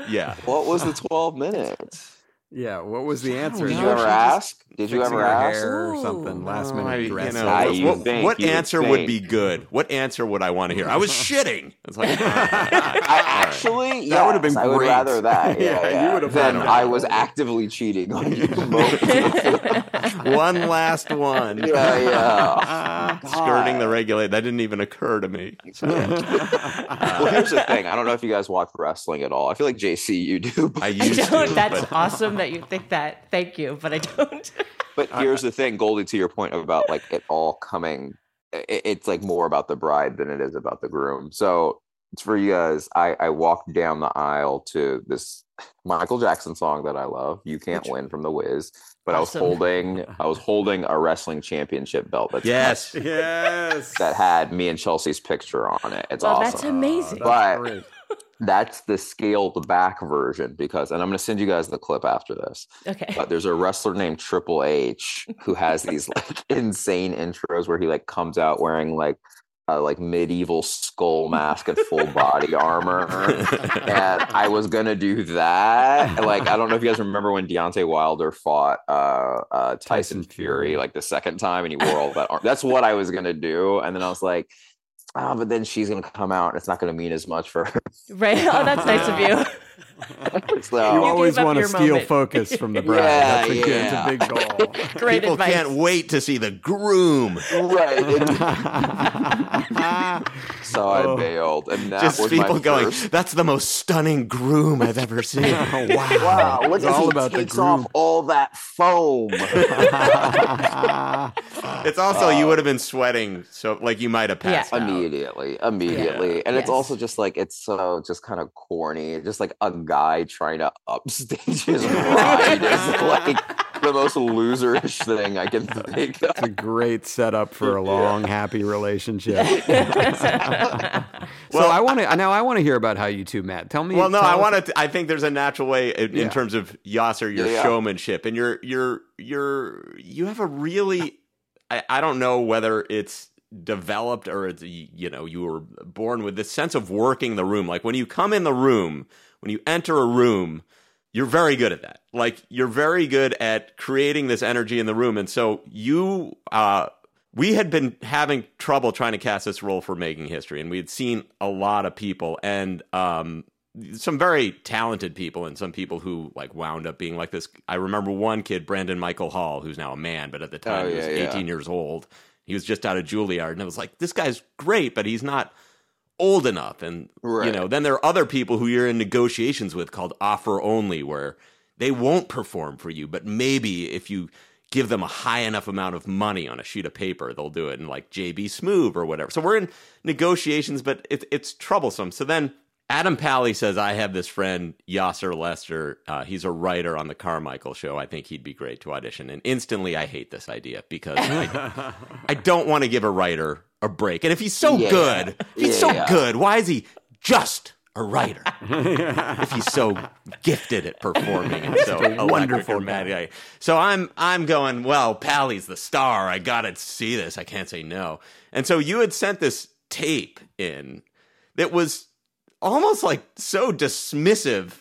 yeah. What was the 12 minutes? Yeah, what was the answer? Did you ever was ask? Did you ever ask? hair or something? Last minute I- you know, Nah, what, you what- think, what you would answer would be good? What answer would I want to hear? I was shitting. It's like <laughs> I actually, That would've yes, been I would rather that. <laughs> Yeah, Yeah, you would've Then I was actively cheating on you. <laughs> one last one. yeah, yeah. Skirting the regulate. That didn't even occur to me. So, well, here's the thing. I don't know if you guys watch wrestling at all. I feel like JC, you do. But, I I used don't. to. That's but awesome that you think that. Thank you, but I don't. <laughs> but here's the thing, Goldy. To your point about like it all coming, it's like more about the bride than it is about the groom. So it's for you guys. I I walked down the aisle to this Michael Jackson song that I love. You can't win from the Wiz. But I was Awesome. holding I was holding a wrestling championship belt. That's yes. <laughs> Yes. that had me and Chelsea's picture on it. It's Well, awesome. Oh, that's amazing. But Great. That's the scaled back version because, and I'm going to send you guys the clip after this. Okay. But there's a wrestler named Triple H who has <laughs> these like insane intros where he like comes out wearing like a like medieval skull mask and full body armor. and I was gonna do that. Like I don't know if you guys remember when Deontay Wilder fought uh, uh, Tyson, Fury like the second time, and he wore all that. Armor. That's what I was gonna do, and then I was like. Oh, but then she's gonna come out, and it's not gonna mean as much for her. Right. <laughs> Oh, that's nice of you. <laughs> So- you oh. always want to steal moment. focus from the bride. Yeah, That's a, good- yeah. it's a big goal. <laughs> Great People advice. can't wait to see the groom. right. <laughs> <laughs> so I oh. bailed, and that Just was people my going, first- that's the most stunning groom I've ever seen. wow. Wow, look It's at all he about the takes off all that foam. It's also, you oh. would have been sweating, so like you might have passed out. immediately, immediately, and it's also just like it's so just kind of corny. Just like a guy trying to upstage his <laughs> bride is <laughs> like the most loserish thing I can think of. It's a great setup for a long, happy relationship. <laughs> so I want to now. I want to hear about how you two met. Tell me. Well, no, I want to. I think there's a natural way in, in terms of Yassir, your Yeah, yeah. showmanship, and you're you're you're you have a really. I, I don't know whether it's developed or it's you know you were born with this sense of working the room. Like when you come in the room, when you enter a room, you're very good at that. Like you're very good at creating this energy in the room, and so you. uh we had been having trouble trying to cast this role for making history and we had seen a lot of people and um some very talented people and some people who like wound up being like this i remember one kid brandon michael hall who's now a man but at the time Oh, he was yeah, yeah. 18 years old he was just out of juilliard and i was like this guy's great but he's not old enough and you know then there are other people who you're in negotiations with called offer only where they won't perform for you but maybe if you give them a high enough amount of money on a sheet of paper they'll do it in like jb smoove or whatever so we're in negotiations but it, it's troublesome so then Adam Pally says, I have this friend, Yassir Lester. Uh, he's a writer on the Carmichael show. I think he'd be great to audition. And instantly I hate this idea because I, <laughs> I don't want to give a writer a break. And if he's so Yeah. good, if he's so good, why is he just a writer? <laughs> if he's so gifted at performing and <laughs> so electric wonderful mad. So I'm I'm going, well, Pally's the star. I gotta see this. I can't say no. And so you had sent this tape in that was almost like so dismissive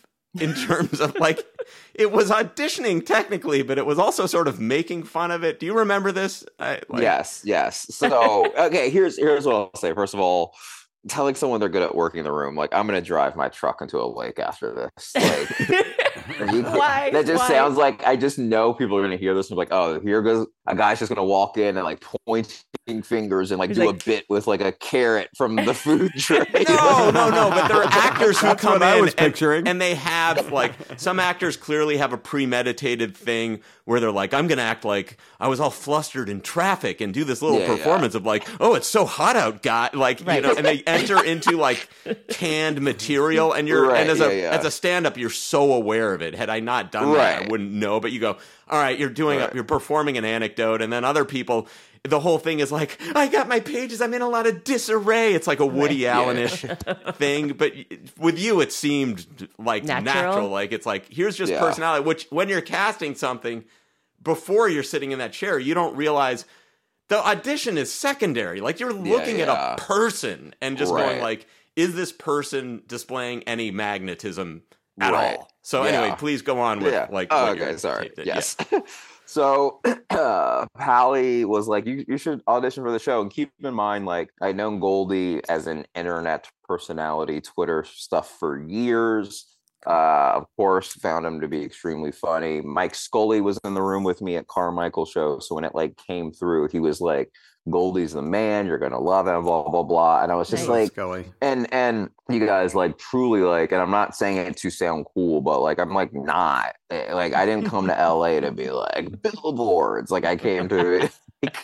in <laughs> terms of like it was auditioning technically, but it was also sort of making fun of it. Do you remember this? I, like, yes, yes. So <laughs> okay, here's here's what I'll say. First of all, telling someone they're good at working the room, like I'm gonna drive my truck into a lake after this. Like <laughs> <laughs> Why? that just Why? sounds like I just know people are gonna hear this and be like, oh, here goes a guy's just gonna walk in and like pointing fingers and like He's do like- a bit with like a carrot from the <laughs> food tray. No, no, no. But there are <laughs> actors who That's come what I in was and- picturing. And, they have like some actors clearly have a premeditated thing where they're like, I'm going to act like I was all flustered in traffic and do this little Yeah, yeah. performance of like, oh, it's so hot out, guy. Like you know, and they enter into like canned material, and you're Right, and as a yeah, yeah. as a stand up, you're so aware of it. Had I not done that, I wouldn't know. But you go, all right, you're doing Right. you're performing an anecdote, and then other people. The whole thing is like, I got my pages. I'm in a lot of disarray. It's like a Woody Allen-ish <laughs> thing, but with you, it seemed like Natural? natural. Like it's like here's just Yeah. personality. Which when you're casting something, before you're sitting in that chair, you don't realize the audition is secondary. Like you're looking at yeah. a person and just going like, is this person displaying any magnetism at Right. all? So Yeah. anyway, please go on with yeah. like. Oh, okay, sorry. did. Yeah. Yes. <laughs> so <clears throat> uh, Pally was like, you, you should audition for the show. And keep in mind, like, I'd known Goldy as an internet personality, Twitter stuff for years. Uh, of course, found him to be extremely funny. Mike Scully was in the room with me at Carmichael show. So when it like came through, he was like, Goldy's the man, you're gonna love him, blah, blah, blah. And I was just Nice. like, Scully. and and you guys like truly like and i'm not saying it to sound cool but like i'm like not Eh, like i didn't come to <laughs> la to be like billboards like i came to like,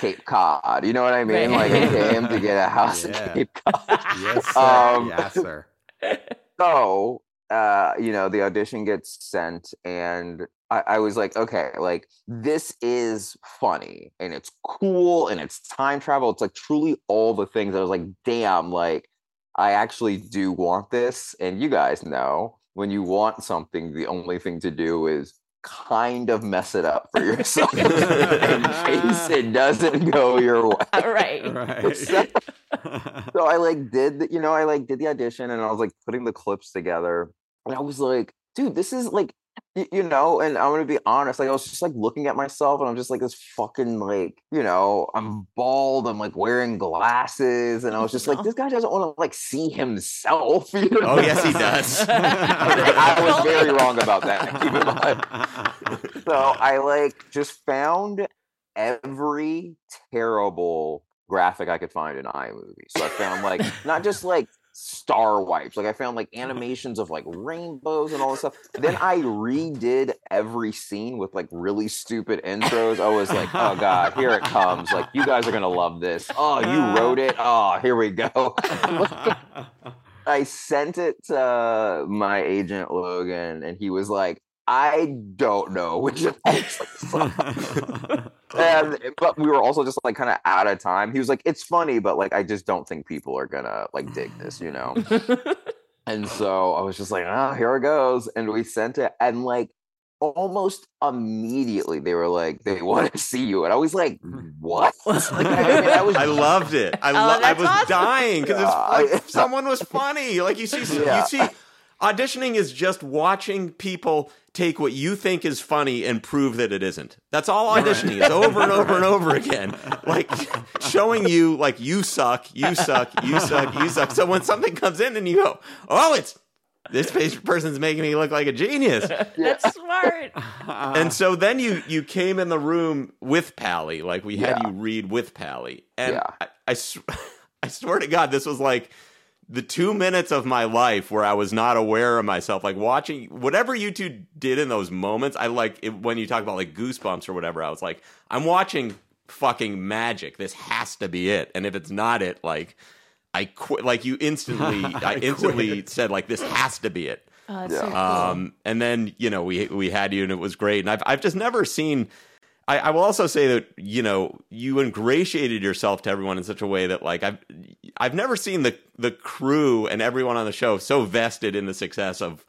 cape cod you know what i mean Right. like i came to get a <laughs> house Yeah. in cape cod Yes, sir. Um, yes, sir. so uh you know the audition gets sent and I, I was like okay like this is funny and it's cool and it's time travel it's like truly all the things i was like damn like I actually do want this. And you guys know when you want something, the only thing to do is kind of mess it up for yourself <laughs> in case <laughs> it doesn't go your way. <laughs> right. Right. So, so I like did the, you know I like did the audition and I was like putting the clips together and I was like, dude, this is like y- you know, and I'm gonna be honest, like I was just like looking at myself and I'm just like this fucking like, you know, I'm bald, I'm like wearing glasses, and I was just like, this guy doesn't want to like see himself. <laughs> You oh, know? Oh yes, he does. <laughs> I was <laughs> very wrong about that. Keep in mind. So I like just found every terrible graphic I could find in iMovie. So I found like not just like star wipes, like I found like <laughs> animations of like rainbows and all this stuff. Then I redid every scene with like really stupid intros. I was like, oh god, here it comes. Like you guys are gonna love this. Oh, you wrote it. <laughs> Oh, here we go. <laughs> I sent it to my agent Logan, and he was like, "I don't know which of <laughs> these <laughs> and but we were also just like kind of out of time. He was like, "It's funny, but like I just don't think people are gonna like dig this," you know. <laughs> and so I was just like, "Ah, here it goes," and we sent it, and like almost immediately they were like, "They want to see you," and I was like, "What?" Like, I, mean, I was I loved it. I, Oh, I was awesome. dying because Yeah, like, someone was funny. Like you see, Yeah. you see, auditioning is just watching people take what you think is funny and prove that it isn't. That's all auditioning is, over and over and over again. Like showing you, like you suck, you suck, you suck, you suck. So when something comes in and you go, "Oh, it's this person's making me look like a genius," <laughs> That's smart. and so then you you came in the room with Pally, like we had Yeah. you read with Pally, and Yeah. I, I, sw- <laughs> I swear to God, this was like the two minutes of my life where I was not aware of myself, like watching whatever you two did in those moments. I like it, when you talk about like goosebumps or whatever. I was like, I'm watching fucking magic. This has to be it, and if it's not it, like. I quit. Like you instantly, <laughs> I, instantly said, like this has to be it. Oh, that's so cool. Um, and then you know we we had you and it was great. And I've I've just never seen. I, I will also say that you know you ingratiated yourself to everyone in such a way that like I've I've never seen the the crew and everyone on the show so vested in the success of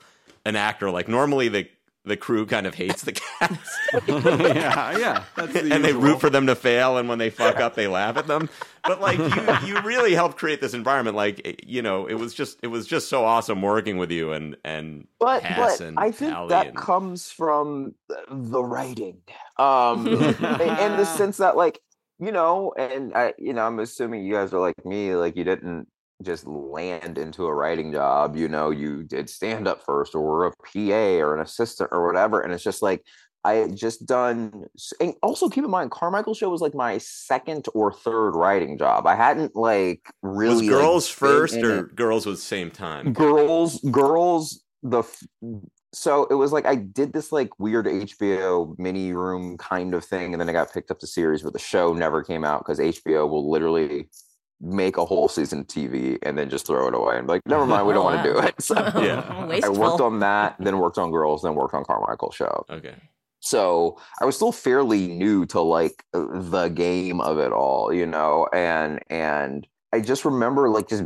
an actor. Like normally the the crew kind of hates the <laughs> cast. <laughs> Yeah, yeah. That's the and they root for them to fail and when they fuck up they laugh at them. But like you <laughs> you really helped create this environment. Like you know it was just it was just so awesome working with you and and but Cass but and I think Pally that and- comes from the writing, um, in, in the sense that like you know, and I you know I'm assuming you guys are like me, like you didn't just land into a writing job. You know, you did stand up first, or were a PA or an assistant or whatever, and it's just like. I had just done, and also keep in mind, Carmichael Show was like my second or third writing job. I hadn't like really was girls been first or it girls was same time girls girls the f- so it was like i did this like weird hbo mini room kind of thing and then i got picked up to series but the show never came out because hbo will literally make a whole season of tv and then just throw it away and be like never mind we don't <laughs> Oh, want to wow. do it <laughs> so <laughs> Yeah. i worked on that then worked on girls then worked on carmichael show. Okay. So i was still fairly new to like the game of it all you know and and i just remember like just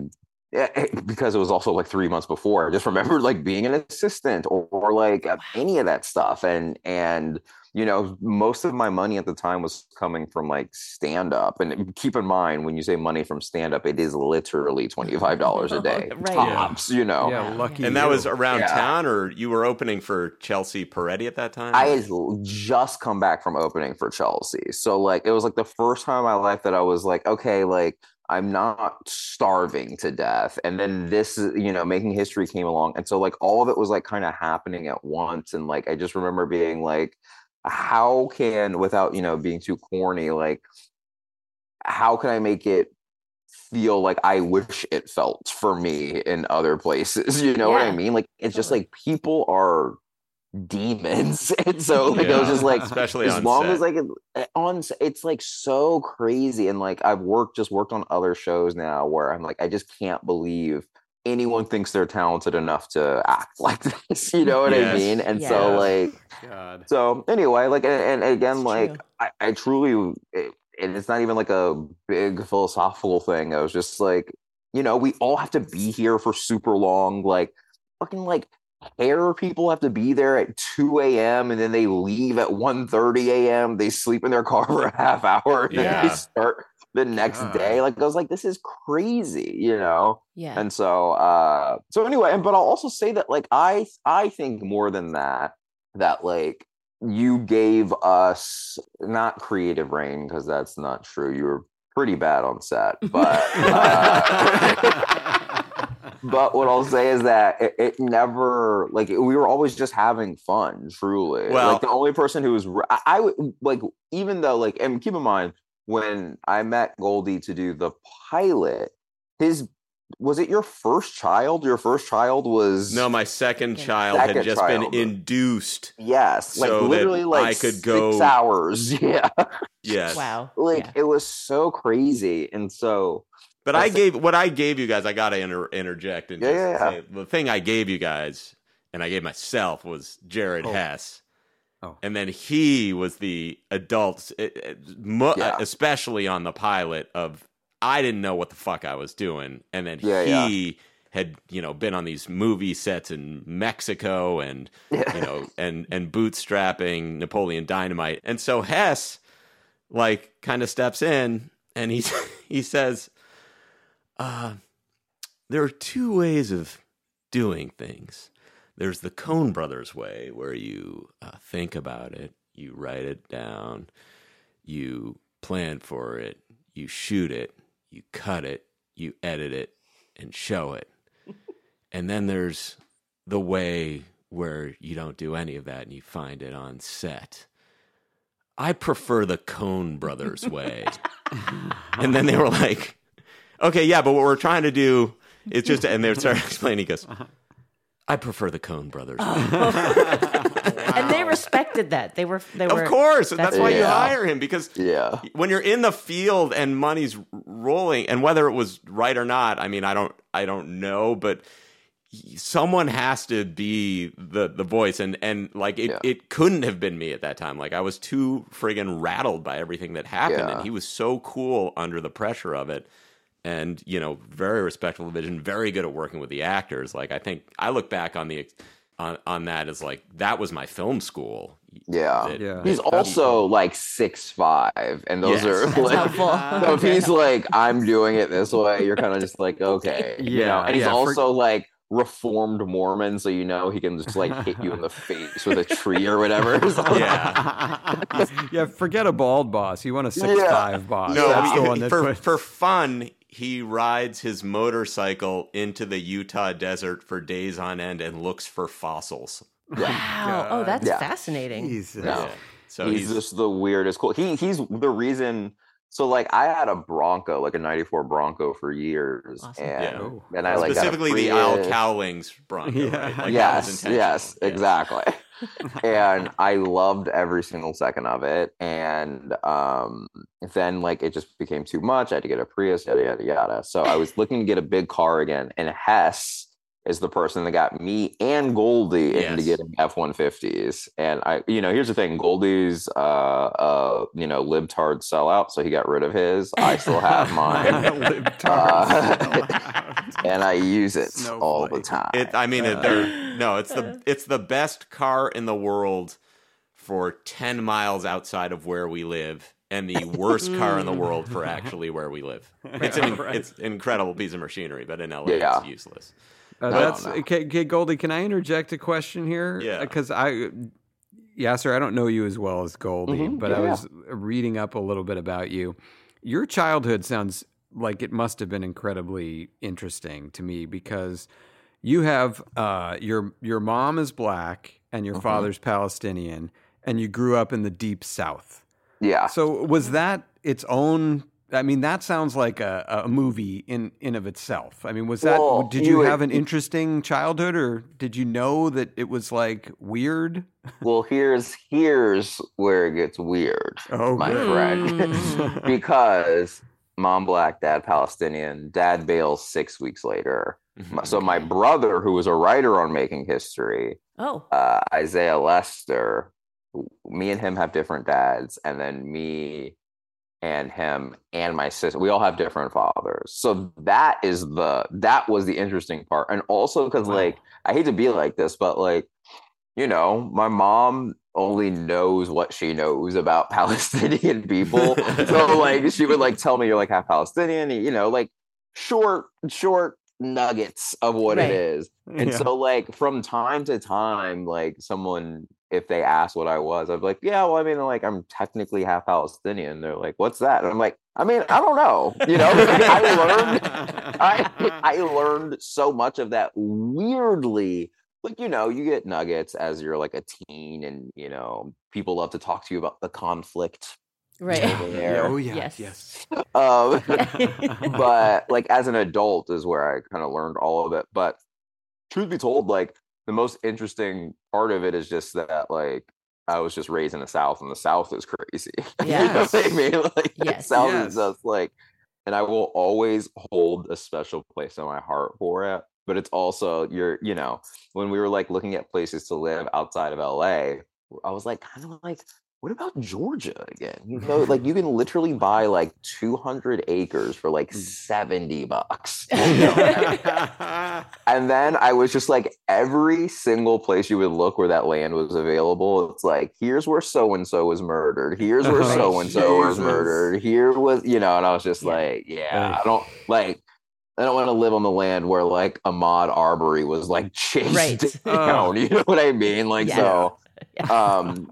eh, eh, because it was also like three months before i just remember like being an assistant or, or like any of that stuff and and you know most of my money at the time was coming from like stand up and keep in mind when you say money from stand up it is literally $25 a <laughs> day Right. tops you know Yeah, lucky. and that you. was around Yeah. town or you were opening for chelsea peretti at that time I had just come back from opening for Chelsea. So like it was like the first time in my life that I was like, okay, like I'm not starving to death. And then this, you know, making history came along. And so like all of it was like kind of happening at once. And like I just remember being like, how can without, you know, being too corny, like how can I make it feel like I wish it felt for me in other places? <laughs> You know what I mean? Like it's just like people are demons <laughs> and so like i was just like especially as on long set. as like it- on it's like so crazy and like i've worked just worked on other shows now where i'm like i just can't believe anyone thinks they're talented enough to act <laughs> like this you know what i mean and Yeah. so like God. so anyway like and, and again It's like. I, I truly it, and it's not even like a big philosophical thing i was just like you know, we all have to be here for super long. Like fucking like hair people have to be there at 2 a.m. and then they leave at 1 30 a.m. They sleep in their car <laughs> for a half hour and then Yeah. they start the next God. day. Like I was like, this is crazy, you know? Yeah. And so uh so anyway, and but I'll also say that like I I think more than that, that like you gave us not creative rein because that's not true. You were pretty bad on set, <laughs> but uh, <laughs> but what I'll say is that it, it never like we were always just having fun. Truly, Well- like the only person who was I, I would like even though like and keep in mind when I met Goldy to do the pilot, his was it your first child? Your first child was No, my second child Second had just child. been induced. yes, like so that literally like I could six go- hours. <laughs> Yeah, Yes. Wow. like Yeah. it was so crazy, and so But I gave what I gave you guys. I got to inter- interject and Yeah, just yeah, yeah. say the thing I gave you guys, and I gave myself was Jared Oh. Hess. Oh. And then he was the adult, mo- Yeah. especially on the pilot of I didn't know what the fuck I was doing, and then Yeah, yeah. he had you know been on these movie sets in Mexico and you know and and bootstrapping Napoleon Dynamite, and so Hess like kind of steps in and he <laughs> he says, uh, there are two ways of doing things. There's the Coen Brothers way, where you uh, think about it, you write it down, you plan for it, you shoot it, you cut it, you edit it, and show it. <laughs> and then there's the way where you don't do any of that and you find it on set. I prefer the Coen Brothers way. <laughs> and then they were like, okay, yeah, but what we're trying to do is just, and they started <laughs> explaining, he goes, I prefer the Coen Brothers way. Oh. <laughs> <laughs> And they respected that. They were. They were. Of course. and That's, why you hire him because yeah, when you're in the field and money's rolling and whether it was right or not, I mean, I don't, I don't know, but someone has to be the the voice and and like it, Yeah. it couldn't have been me at that time like i was too friggin rattled by everything that happened Yeah. and he was so cool under the pressure of it and you know very respectful of vision very good at working with the actors like i think i look back on the on, on that as like that was my film school yeah. That- Yeah. He's that- also like six five, and those Yes. are like. helpful. <laughs> So if he's like, I'm doing it this way, you're kind of just like, <laughs> okay, you know. Yeah, And he's yeah, for- also like reformed Mormon, so you know he can just like hit you in the face with a tree or whatever. <laughs> Yeah yeah, forget a bald boss. You want a six Yeah. five boss. No, That's he- the one that for puts- for fun, he rides his motorcycle into the Utah desert for days on end and looks for fossils. Wow. <laughs> Oh, oh, oh, that's Yeah. fascinating. Jesus. No. So he's, he's, just the weirdest. Cool. He he's the reason. So like I had a Bronco, like a '94 Bronco, for years, Awesome. and Yeah. Oh. then I like specifically the Al Cowlings Bronco. Yeah. <laughs> Right? Like, that yes, yes, Yeah. exactly. And I loved every single second of it. And um, then like it just became too much. I had to get a Prius, yada yada yada. So I was looking to get a big car again, and Hess is the person that got me and Goldy into getting F one fifties. And I, you know, here's the thing: Goldy's, uh, uh, you know, libtard sellout, so he got rid of his. I still have <laughs> mine. Uh, and I use it all the time. It, I mean, it, they're, no, it's the <laughs> it's the best car in the world for ten miles outside of where we live, and the worst car in the world for actually where we live. <laughs> It's an it's an incredible piece of machinery, but in LA, Yeah. it's useless. Uh, No, that's no. okay, okay, Goldy. Can I interject a question here? Yeah. because I, yeah, sir. I don't know you as well as Goldy, Mhm, but I yeah, was reading up a little bit about you. Your childhood sounds like it must have been incredibly interesting to me because you have uh, your your mom is black and your Mhm. father's Palestinian, and you grew up in the deep South. yeah. So was that its own? I mean, that sounds like a, a movie in in of itself. I mean, was that? Well, did you you would- have an interesting childhood, or did you know that it was like weird? <laughs> Well, here's here's where it gets weird, Oh, my good. friend, <laughs> because mom black, dad Palestinian, dad bails six weeks later. So my brother, who was a writer on Making History, Oh. uh, Isaiah Lester, me and him have different dads, and then me and him and my sister. We all have different fathers. So that is the that was the interesting part. And also because like I hate to be like this, but like, you know, my mom only knows what she knows about <laughs> Palestinian people. <laughs> so like she would like tell me you're like half Palestinian, you know, like short, short nuggets of what Right. it is. And Yeah. so like from time to time, like someone if they asked what I was, I'd be like, yeah, well, I mean, like I'm technically half Palestinian. They're like, what's that? And I'm like, I mean, I don't know. You know, Like, I learned I I <laughs> learned so much of that weirdly. Like, you know, you get nuggets as you're like a teen and you know, people love to talk to you about the conflict Right. over <laughs> there. Oh yeah, Yes. yes. <laughs> Um, <laughs> but like as an adult is where I kind of learned all of it. But truth be told, like the most interesting part of it is just that like I was just raised in the South, and the South is crazy. you know what I mean? Like the Yes. South Yes. is just like, and I will always hold a special place in my heart for it. But it's also you're, you know, when we were like looking at places to live outside of LA, I was like, kind of like, what about Georgia again? You know, like you <laughs> can literally buy like 200 acres for like mm. 70 bucks. <laughs> <laughs> and then I was just like, every single place you would look where that land was available, it's like, here's where so and so was murdered. Here's where so and so was murdered. Here was, you know, and I was just like, yeah, I don't like. I don't want to live on the land where like Ahmaud Arbery was like <laughs> chased Right. <laughs> down. You know what I mean? Like Yeah. so. <laughs> Um,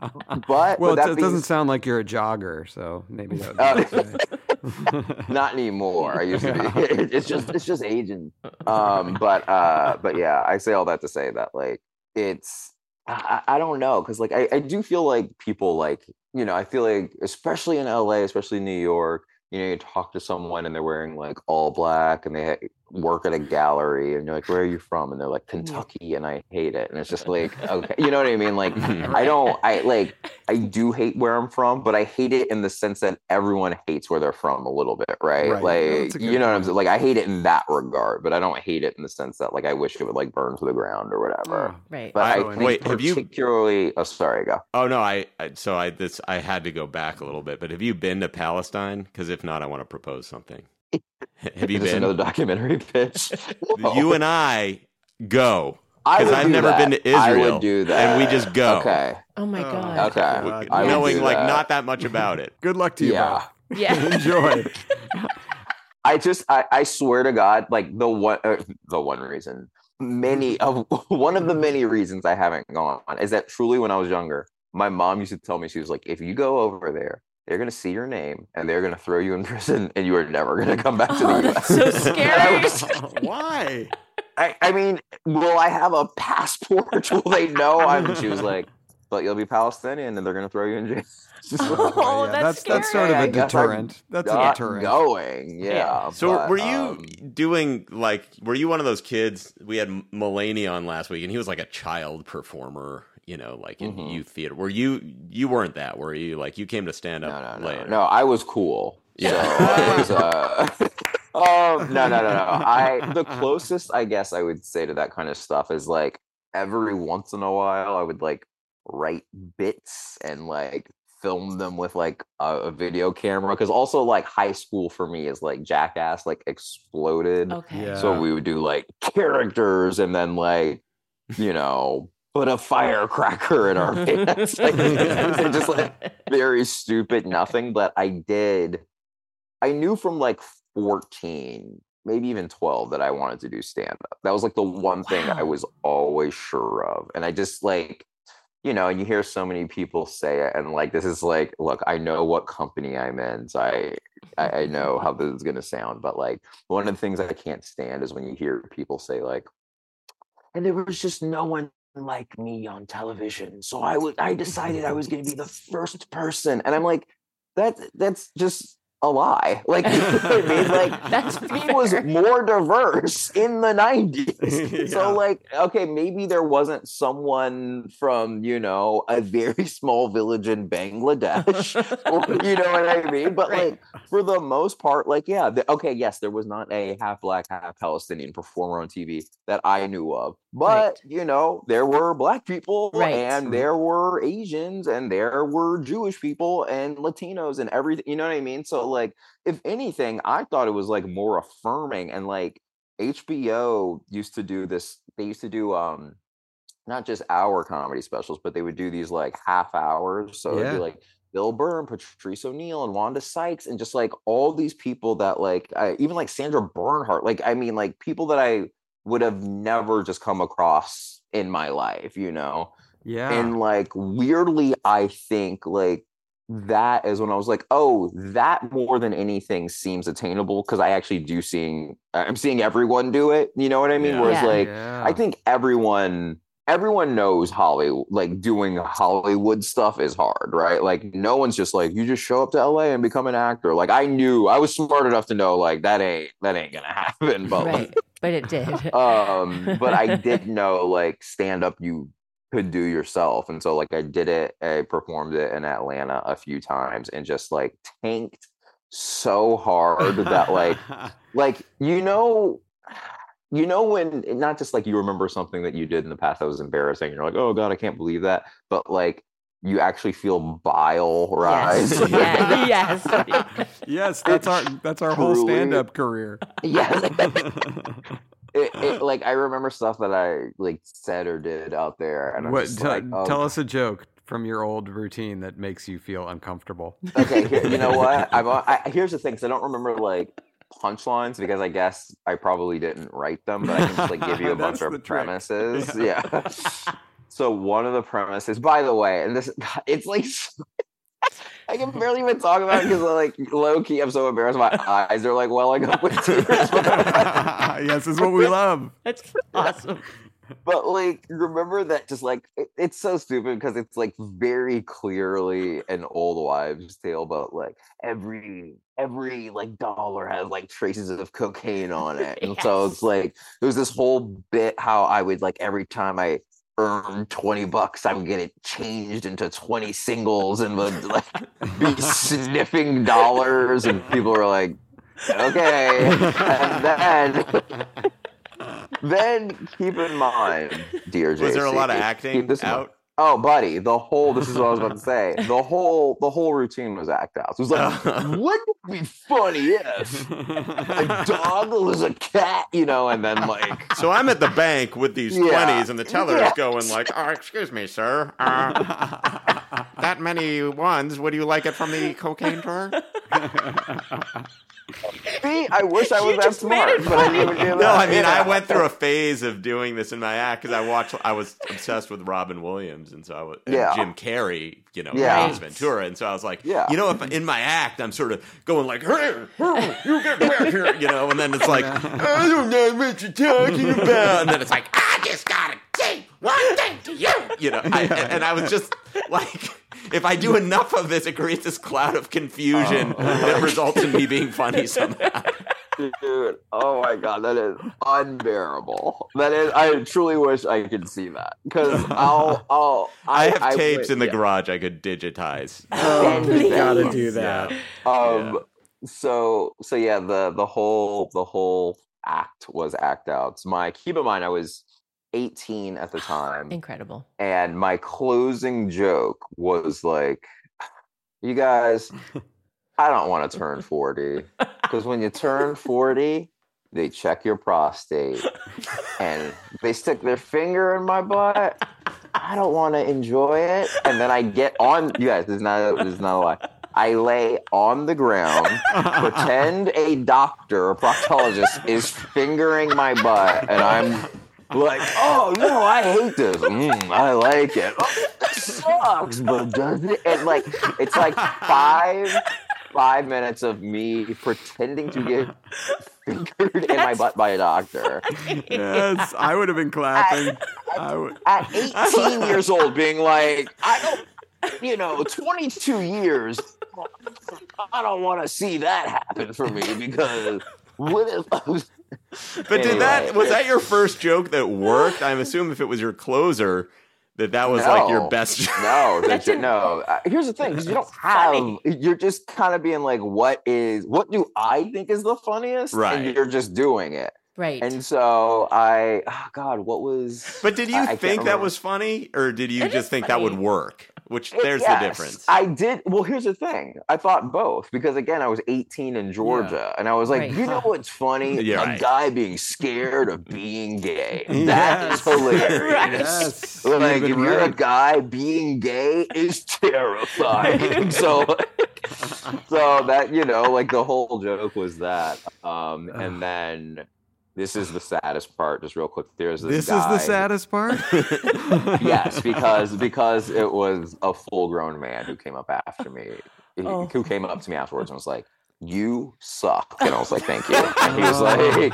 but well, with that it, it being doesn't sound like you're a jogger, so maybe that. Uh, not anymore. I used to be. it's just it's just aging. Um, but uh, but yeah, I say all that to say that like it's I, I I don't know because like I, I do feel like people like you know I feel like especially in LA, especially New York, you know, you talk to someone and they're wearing like all black and they work at a gallery and you're like, where are you from? And they're like Kentucky and I hate it. And it's just like <laughs> okay, you know what I mean? Like <laughs> I don't I like I do hate where I'm from, but I hate it in the sense that everyone hates where they're from a little bit, right? Right. Like a you good know what I'm saying? Like I hate it in that regard, but I don't hate it in the sense that like I wish it would like burn to the ground or whatever. Mm, right. But I- I, think wait, have you- particularly oh sorry, go. Oh no, I, I so I this I had to go back a little bit, but have you been to Palestine? Because if not, I want to propose something. <laughs> Have you Is this been? another documentary pitch? <laughs> No. You and I go because I've do never been that. to I Israel, would do that. and we just go. Okay. Oh my Oh, god. Okay. God. I knowing like that. not that much about it. Good luck to you. Yeah. both. <laughs> Yeah. Enjoy. I just I, I swear to God, like the one uh, the one reason, many of one of the many reasons I haven't gone is that truly when I was younger, my mom used to tell me she was like, if you go over there, they're gonna see your name and they're gonna throw you in <laughs> prison and you are never gonna come back to Oh, the that's US. so <laughs> scary. was- <laughs> Why? I, I mean, will I have a passport? will they know? I'm she was like, but you'll be Palestinian and they're gonna throw you in jail. Just Oh, yeah, that's that's that's sort of scary. a I deterrent. That's a deterrent. going. Yeah. So but, were you um, doing like were you one of those kids? We had Mulaney on last week, and he was like a child performer, you know, like in Mhm. youth theater. Were you you weren't that? Were you like you came to stand no, up no, no, later? no. I was cool. Yeah. So I was, uh, <laughs> um, no, no, no, no. I the closest I guess I would say to that kind of stuff is like every once in a while I would like write bits and like film them with like a, a video camera because also like high school for me is like jackass like exploded Okay. Yeah. so we would do like characters and then like you know put a firecracker in our pants. <laughs> Like just like very stupid nothing but i did. I knew from like 14 maybe even 12 that i wanted to do stand up that was like the one thing i was always sure of. And i just like you know and you hear so many people say it and like this is like look i know what company i'm in so i i, I know how this is going to sound but like one of the things i can't stand is when you hear people say like and there was just no one like me on television so i was i <laughs> decided i was going to be the first person and i'm like that that's just a lie. Like, you know what I mean? <laughs> Like That's he was more diverse in the 90s. <laughs> So, like, okay, maybe there wasn't someone from, you know, a very small village in Bangladesh. <laughs> or, you know what I mean? But, like, for the most part, like, yeah, the, okay, yes, there was not a half black, half Palestinian performer on TV that I knew of. But, you know, there were black people Right. and mm-hmm. there were Asians and there were Jewish people and Latinos and everything. You know what I mean? So, like, if anything, I thought it was like more affirming and like HBO used to do this. They used to do um not just hour comedy specials, but they would do these like half hours. So it'd be like Bill Burr, and Patrice O'Neal, and Wanda Sykes, and just like all these people that like I, even like Sandra Bernhard. Like I mean, like people that I would have never just come across in my life, you know. Yeah. And like weirdly, I think like that is when I was like, oh, that more than anything seems attainable because I actually do seeing I'm seeing everyone do it. You know what I mean? Yeah. Whereas Yeah. like Yeah. I think everyone everyone knows Hollywood like doing Hollywood stuff is hard, right? Like no one's just like you just show up to LA and become an actor. Like I knew I was smart enough to know like that ain't that ain't gonna <laughs> happen. But like. But it did. um but i <laughs> did know like stand up you could do yourself and so like i did it i performed it in atlanta a few times and just like tanked so hard that like <laughs> like you know you know when not just like you remember something that you did in the past that was embarrassing you're like oh god i can't believe that but like you actually feel bile rise Yes. <laughs> yeah, yes. yes, that's our that's our whole stand-up career. yeah <laughs> it, it, <gasps> like I remember stuff that I like said or did out there, and I'm what? T- like, oh, tell us a joke from your old routine that makes you feel uncomfortable. okay, here, you know what? I'm, uh, <laughs> I, here's the thing. Cause I don't remember like punchlines because I guess I probably didn't write them, but I can just like give you a <laughs> bunch of trick. premises. Yeah. <laughs> so one of the premises, by the way, and this it's like. I can barely even talk about it because, like, low key, I'm so embarrassed. My eyes are like welling up with tears. <laughs> yes, is what we love. That's awesome. but like remember that just like it, it's so stupid because it's like very clearly an old wives tale but like every every like dollar has like traces of cocaine on it <laughs> and so it's like there's this whole bit how i would like every time i earn 20 bucks i would get it changed into 20 singles and would like be <laughs> sniffing dollars and people were like okay and then <laughs> then keep in mind, dear Jason, Was there a lot of keep acting this in mind. Out? Oh, buddy, the whole this is what I was about to say. <laughs> The whole the whole routine was act out. So it was like, <laughs> what wouldn't be funny if a dog was a cat, you know, and then like <laughs> So I'm at the bank with these Yeah. 20s, and the teller's Yeah. going like, oh, excuse me, sir. Uh, that many ones, would you like it from the cocaine drawer? See, I wish I was that smart, but I didn't even do that. No, I mean, I went through a phase of doing this in my act because I watched, I was obsessed with Robin Williams, and so I was, Yeah. Jim Carrey, you know, Yeah. Ace Ventura. And so I was like, Yeah. you know, if in my act, I'm sort of going like, hey, hey, you get back here, you know, and then it's like, I don't know what you're talking about. And then it's like, I just got to say one thing to you, you know, I, and I was just like, if I do enough of this, it creates this cloud of confusion that results in me being funny somehow. Dude, oh my god, that is unbearable. That is, I truly wish I could see that because I'll, I'll, <laughs> I have I tapes would- in the yeah. garage I could digitize. <laughs> Oh, you gotta do please. that. Um, so, so yeah, the the whole the whole act was act outs. My keep in mind, I was 18 at the time, Incredible. and my closing joke was like, "You guys, I don't want to turn 40 <laughs> because when you turn 40, they check your prostate and they stick their finger in my butt. I don't want to enjoy it, and then I get on. You guys, this is not this is not a lie. I lay on the ground, pretend a doctor or proctologist is fingering my butt, and I'm like, oh no, I hate this. Mm, I like it. Oh, this sucks, but does it? And like, it's like five five minutes of me pretending to get fingered in my butt by a doctor. Yes, I would have been clapping. I would. At 18 years old, being like, I don't. you know, 22 years. I don't want to see that happen for me because what if I was. <laughs> But did that was that your first joke that worked? I'm assuming if it was your closer, that that was like your best joke. No, <laughs> that you, no. Uh, here's the thing: you don't <laughs> have. You're just kind of being like, "What is? What do I think is the funniest?" Right. And you're just doing it. Right. And so I, oh God, what was? But did you I- I think that was funny, or did you It just is think that would work? Which It- there's yes, the difference. I did. Well, here's the thing. I thought both because again, I was 18 in Georgia, and I was like, Right. you know what's funny? <laughs> Yeah, a right. guy being scared of being gay. <laughs> That Yes. is <laughs> hilarious. Right. Yes. Like You've if been you're a guy, being gay is terrifying. so, so that you know, like the whole joke was that. Um, and then this is the saddest part. Just real quick, there's this. This is the saddest part. <laughs> yes, because because it was a full grown man who came up after me, he- Oh. who came up to me afterwards and was like, "You suck," and I was like, "Thank you." <laughs> And he was like,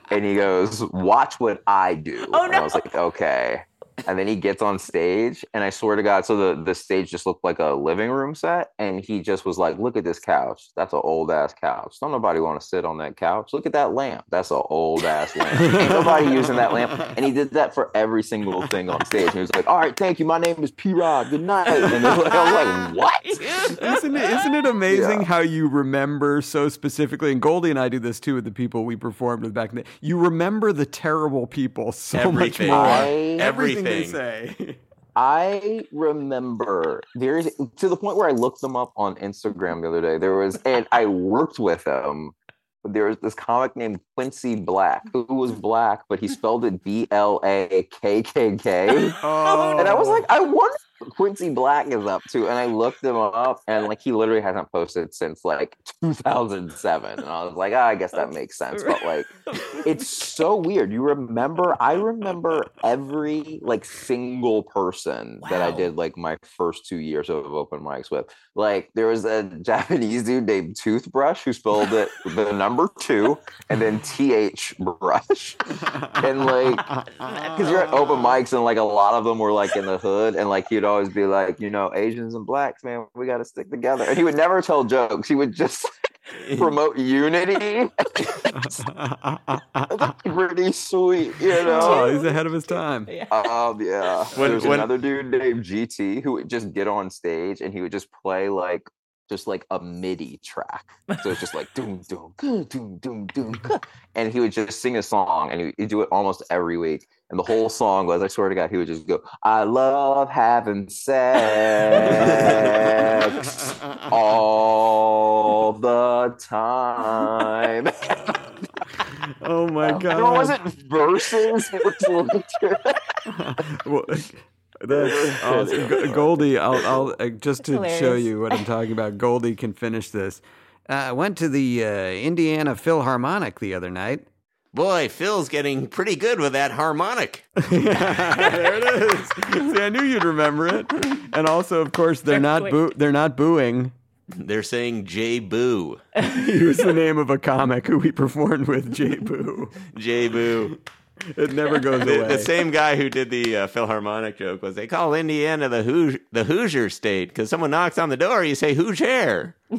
<laughs> and he goes, "Watch what I do." Oh, and I was like, "Okay." And then he gets on stage, and I swear to God, so the, the stage just looked like a living room set, and he just was like, "Look at this couch. That's an old ass couch. Don't nobody want to sit on that couch. Look at that lamp. That's an old ass lamp. Ain't nobody using that lamp." And he did that for every single thing on stage. And he was like, "All right, thank you. My name is P Rod. Good night." And I was like, "What?" <laughs> isn't it, isn't it amazing Yeah. how you remember so specifically? And Goldy and I do this too with the people we performed with back in the You remember the terrible people so Everything. much more. I- Everything they say. I remember there's to the point where I looked them up on Instagram the other day. There was, and I worked with them. There was this comic named Quincy Black who was black, but he spelled it B L A K K K. <laughs> Oh. And I was like, I wonder Quincy Black is up to. And I looked him up, and like he literally hasn't posted since like 2007. And I was like, ah, I guess that makes sense. But like, <laughs> it's so weird. You remember? I remember every like single person that I did like my first two years of open mics with. Like, there was a <laughs> Japanese dude named Toothbrush who spelled it the number two and then <laughs> th brush. And like, because you're at open mics and like a lot of them were like in the hood and like he'd always be like you know asians and blacks man we got to stick together. And he would never tell jokes. He would just <laughs> promote unity. <laughs> That's <laughs> pretty sweet you Oh, know? he's ahead of his time. um yeah. When- there's when- another dude named gt who would just get on stage and he would just play like just like a MIDI track. So it's just like <laughs> doom doom doom doom doom and he would just sing a song, and he- he'd do it almost every week. And the whole song was, I swear to God, he would just go, "I love having sex all the time." <laughs> Oh my <laughs> god. There wasn't verses. It was well, that's awesome. G- Goldy, I'll, I'll uh, just to show you what I'm talking about. Goldy can finish this. Uh, I went to the uh, Indiana Philharmonic the other night. Boy, Phil's getting pretty good with that harmonic. <laughs> there it is. See, I knew you'd remember it. And also, of course, they're not boo- they're not booing. They're saying J Boo. <laughs> He was the name of a comic who we performed with, Jay Boo. J Boo. It never goes The, away. the same guy who did the uh, Philharmonic joke was they call Indiana the Hoos- the Hoosier state because someone knocks on the door, you say Hoosier. <laughs>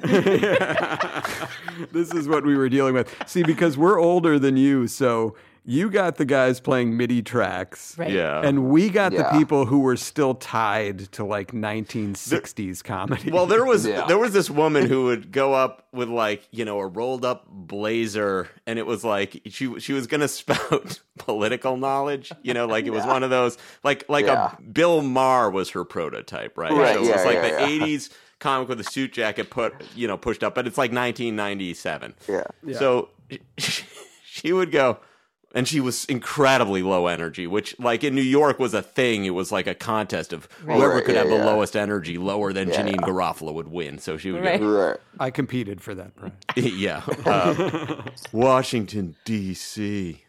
this is what we were dealing with. See, because we're older than you, so you got the guys playing MIDI tracks. Right. Yeah. And we got Yeah. the people who were still tied to like 1960s comedy. Well, there was Yeah. there was this woman who would go up with like you know a rolled up blazer, and it was like she she was gonna spout <laughs> political knowledge. You know, like it was one of those like like Yeah. a Bill Maher was her prototype, right? Right, So it was yeah, like yeah, the yeah. '80s comic with a suit jacket put you know pushed up, but it's like 1997. yeah. So <laughs> she would go, and she was incredibly low energy, which, like in New York, was a thing. It was like a contest of whoever Right, could yeah, have the lowest energy, lower than Yeah. Janeane Garofalo would win. So she would Right. Right. I competed for that prize. go, <laughs> yeah. Uh, Washington, D.C.,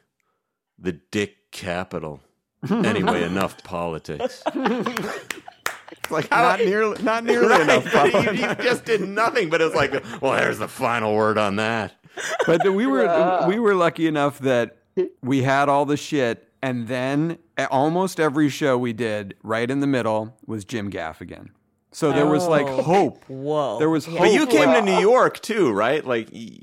the dick capital. Anyway, <laughs> enough politics. Like how, Not nearly, not nearly Right, enough. <laughs> you, you just did nothing, but it was like, well, there's the final word on that. But we were Yeah. we were lucky enough that we had all the shit, and then a- almost every show we did, right in the middle, was Jim Gaffigan. So there was like Oh. hope. Whoa. There was hope. But you came like- to New York too, right? Like, yeah,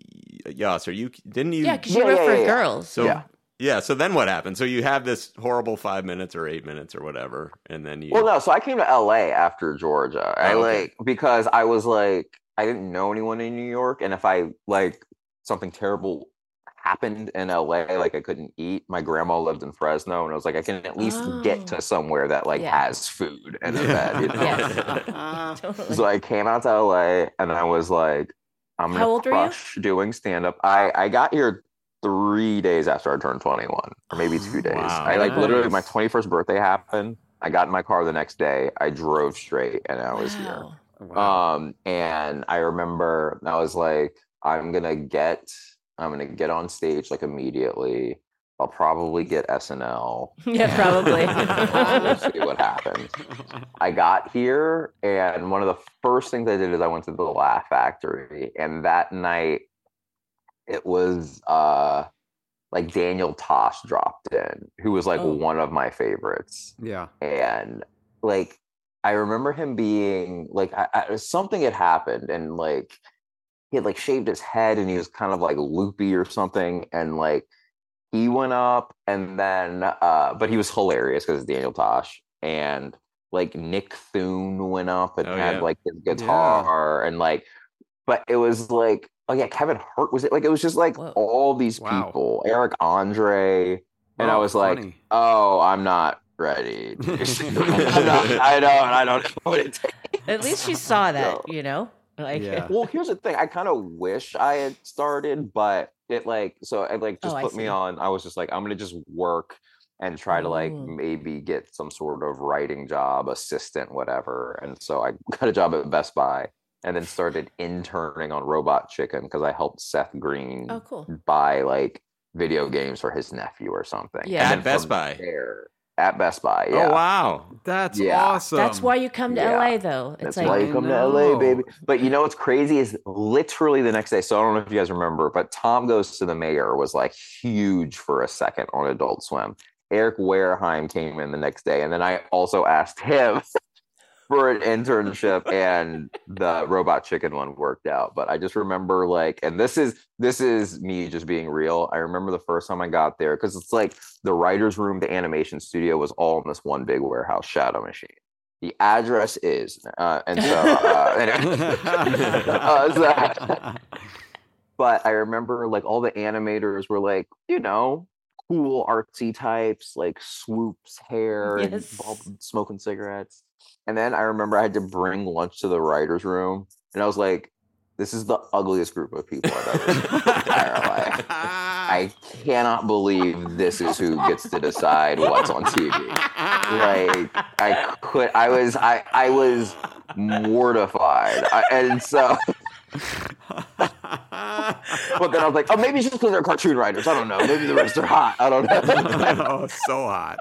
yes, or you didn't you? Yeah, because you wrote for girls. So Yeah. yeah. So then what happened? So you have this horrible five minutes or eight minutes or whatever, and then you. Well, no. So I came to LA after Georgia. I Oh, okay. like because I was like I didn't know anyone in New York, and if I like something terrible happened in LA, like I couldn't eat. My grandma lived in Fresno, and I was like, I can at least get to somewhere that like Yeah. has food and a bed. You know? Yes. <laughs> <laughs> totally. So I came out to LA, and I was like, I'm How gonna old were you? crush doing stand up. I I got here three days after I turned 21, or maybe <gasps> two days. Wow, I like literally my 21st birthday happened. I got in my car the next day. I drove straight, and I was here. Wow. Um, and I remember I was like, I'm gonna get, I'm gonna get on stage like immediately. I'll probably get SNL. <laughs> Yeah, probably. we'll <laughs> see what happens. I got here, and one of the first things I did is I went to the Laugh Factory, and that night it was uh like Daniel Tosh dropped in, who was like Oh. one of my favorites Yeah. and like I remember him being like I, I, something had happened and like he had like shaved his head and he was kind of like loopy or something and like he went up and then uh but he was hilarious because it's Daniel Tosh and like Nick Thune went up and Oh, had yeah. like his guitar and like but it was like oh yeah Kevin Hart was it like it was just like Whoa. all these Wow. people Eric Andre and I was like oh I'm not ready to do stand-up. I'm not- I don't I don't know what it <laughs> takes At least you saw that, you know? Like, Yeah. <laughs> well here's the thing i kind of wish i had started but it like so it like just Oh, put me on i was just like i'm gonna just work and try to like maybe get some sort of writing job assistant whatever and so i <laughs> got a job at best buy and then started interning on robot chicken because i helped seth green Oh, cool. buy like video games for his nephew or something Yeah. And At then Best Buy? there, at best buy oh, yeah Oh wow. That's Yeah. awesome. That's why you come to Yeah. LA, though. It's That's like, why you come to. LA, baby. But you know what's crazy is literally the next day. So I don't know if you guys remember, but Tom Goes to the Mayor was like huge for a second on Adult Swim. Eric Wareheim came in the next day, and then I also asked him <laughs> for an internship, and the Robot Chicken one worked out. But I just remember like, and this is this is me just being real. I remember the first time I got there because it's like the writers' room, the animation studio was all in this one big warehouse, Shadow Machine. The address is, uh, and so, uh, anyway. <laughs> Uh, so- <laughs> but I remember like all the animators were like, you know, cool artsy types, like swoops hair and Yes. ball- smoking cigarettes. And then I remember I had to bring lunch to the writers' room, and I was like, "This is the ugliest group of people I've ever seen in my entire life. I <laughs> cannot believe this is who gets to decide what's on TV." Like I could, I was, I, I was mortified, I, and so. <laughs> but then I was like, oh, maybe it's just because they're cartoon writers. I don't know. Maybe the rest are hot. I don't <laughs> know. oh, so hot.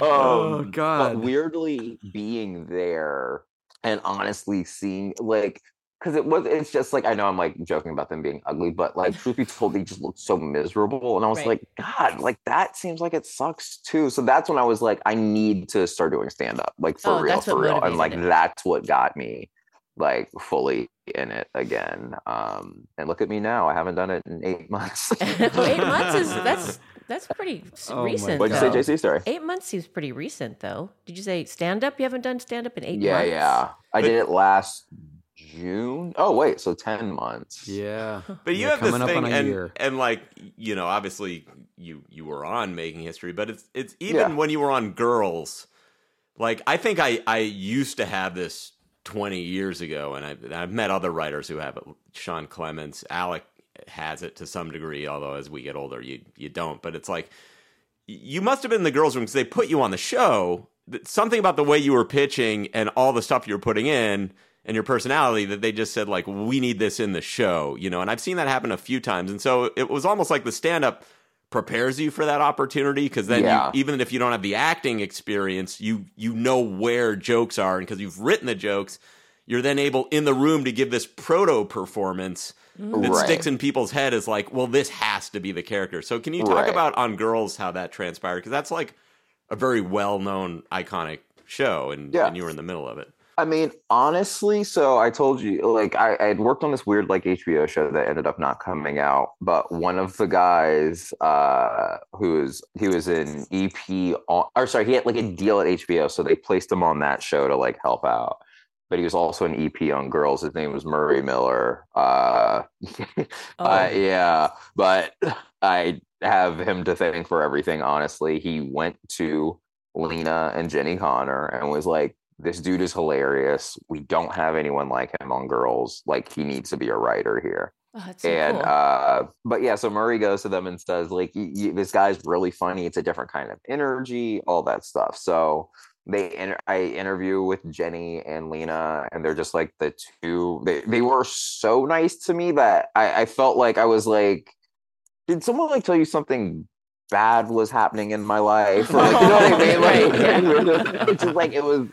Um, Oh, But God. weirdly being there and honestly seeing like because it was it's just like I know I'm like joking about them being ugly, but like truth be told, they just looked so miserable. And I was Right. like, God, like that seems like it sucks too. So that's when I was like, I need to start doing stand-up, like for Oh, real, for real. And like it. that's what got me like fully in it again. Um and look at me now. I haven't done it in eight months. <laughs> eight months is that's <laughs> that's pretty Oh recent. What'd you say. JC? Sorry. Eight months seems pretty recent, though. Did you say stand up? You haven't done stand up in eight yeah, months? yeah. yeah. I did it last June. Oh wait, so ten months. Yeah. But you Yeah, have this thing, and, year. and like you know, obviously you you were on Making History, but it's it's even Yeah. when you were on Girls. Like I think I I used to have this twenty years ago, and I I've met other writers who have it. Sean Clements, Alec has it to some degree, although as we get older, you you don't. But it's like you must have been in the girls' room because they put you on the show. Something about the way you were pitching and all the stuff you were putting in and your personality that they just said like we need this in the show, you know. And I've seen that happen a few times, and so it was almost like the stand up prepares you for that opportunity because then Yeah. you, even if you don't have the acting experience, you you know where jokes are, and because you've written the jokes, you're then able in the room to give this proto performance that mm. Right. sticks in people's head as like, well, this has to be the character. So can you talk Right. about on Girls how that transpired? Because that's like a very well known, iconic show, and, Yeah. and you were in the middle of it. I mean, honestly, so I told you, like, I, I had worked on this weird, like, HBO show that ended up not coming out. But one of the guys, uh, who was he was an EP on, or sorry, he had like a deal at HBO, so they placed him on that show to like help out. But he was also an EP on Girls. His name was Murray Miller. Uh, <laughs> uh, yeah, but <laughs> I have him to thank for everything. Honestly, he went to Lena and Jenni Konner and was like, this dude is hilarious. We don't have anyone like him on girls. Like he needs to be a writer here. Oh, so and cool. uh but yeah, so Murray goes to them and says like this guy's really funny. It's a different kind of energy, all that stuff. So they inter- I interview with Jenni and Lena, and they're just like the two. They they were so nice to me that I, I felt like I was like, did someone like tell you something bad was happening in my life? <laughs> Or, like, you know what I mean? Like, <laughs> it's just like it was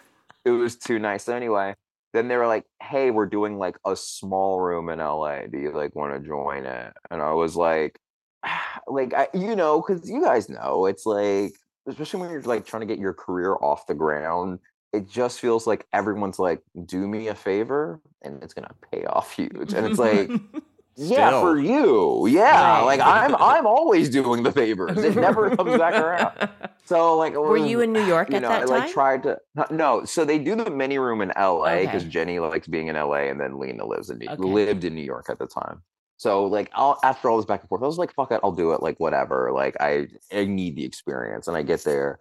it was too nice. Anyway, then they were like, "Hey, we're doing like a small room in LA. Do you like want to join it?" And I was like, <sighs> "Like, I, you know, because you guys know, it's like, especially when you're like trying to get your career off the ground." It just feels like everyone's like, "Do me a favor," and it's gonna pay off huge. And it's like, <laughs> yeah, for you, yeah. Like I'm, I'm <laughs> always doing the favors. It never comes back around. So like, Were um, you in New York you at know, that I like time? tried to no. So they do the mini room in LA because Okay. Jenni likes being in LA, and then Lena lives in New- Okay. lived in New York at the time. So like, I'll, after all this back and forth, I was like, "Fuck it, I'll do it." Like whatever. Like I, I need the experience, and I get there,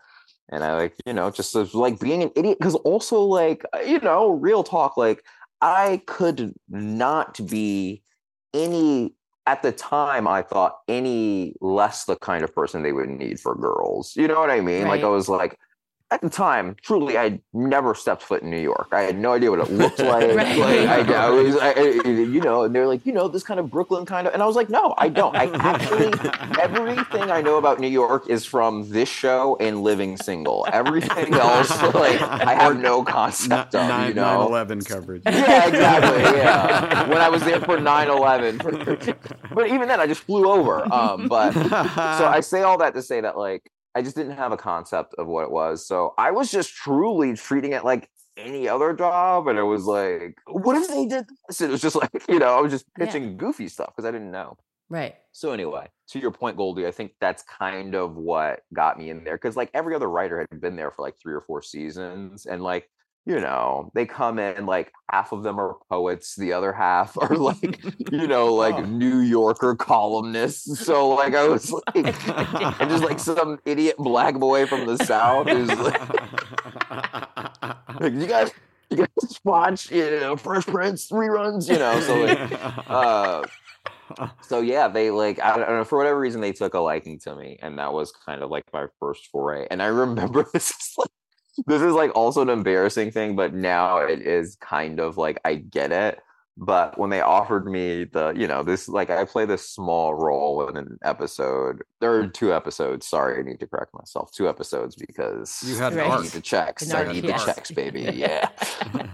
and I like, you know, just like being an idiot because also like, you know, real talk. Like I could not be any at the time I thought any less the kind of person they would need for girls. You know what I mean? Like I was like at the time, truly, I had never stepped foot in New York. I had no idea what it looked <laughs> like. Right. Like, I, I <laughs> was, I, I- you know, and they're like, you know, this kind of Brooklyn kind of, and I was like, no, I don't. I actually, <laughs> everything I know about New York is from this show and Living Single. Everything else, like, I have no concept of. Nine, you know, 11 coverage. yeah, exactly. Yeah. when I was there for 9/11, but even then, I just flew over. Um, but so I say all that to say that like I just didn't have a concept of what it was. So I was just truly treating it like any other job, and it was like, what if they did this? It was just <laughs> like you know, I was just Yeah. pitching goofy stuff because I didn't know. Right. So anyway, to your point, Goldy, I think that's kind of what got me in there because like every other writer had been there for like three or four seasons, and like you know they come in like half of them are poets, the other half are like you <laughs> know like New Yorker columnists. So like I was <laughs> like, and just like some idiot black boy from the south who's like, <laughs> like, you guys. You guys watch, you know, Fresh Prince reruns, you know. So like, uh, so yeah, they like I don't, I don't know for whatever reason they took a liking to me, and that was kind of like my first foray. And I remember this is like this is like also an embarrassing thing, but now it is kind of like I get it. But when they offered me the, you know, this like I play this small role in an episode. There are two episodes. Sorry, I need to correct myself. Two episodes because You had an I need the checks. I need the checks, baby. <laughs> Yeah.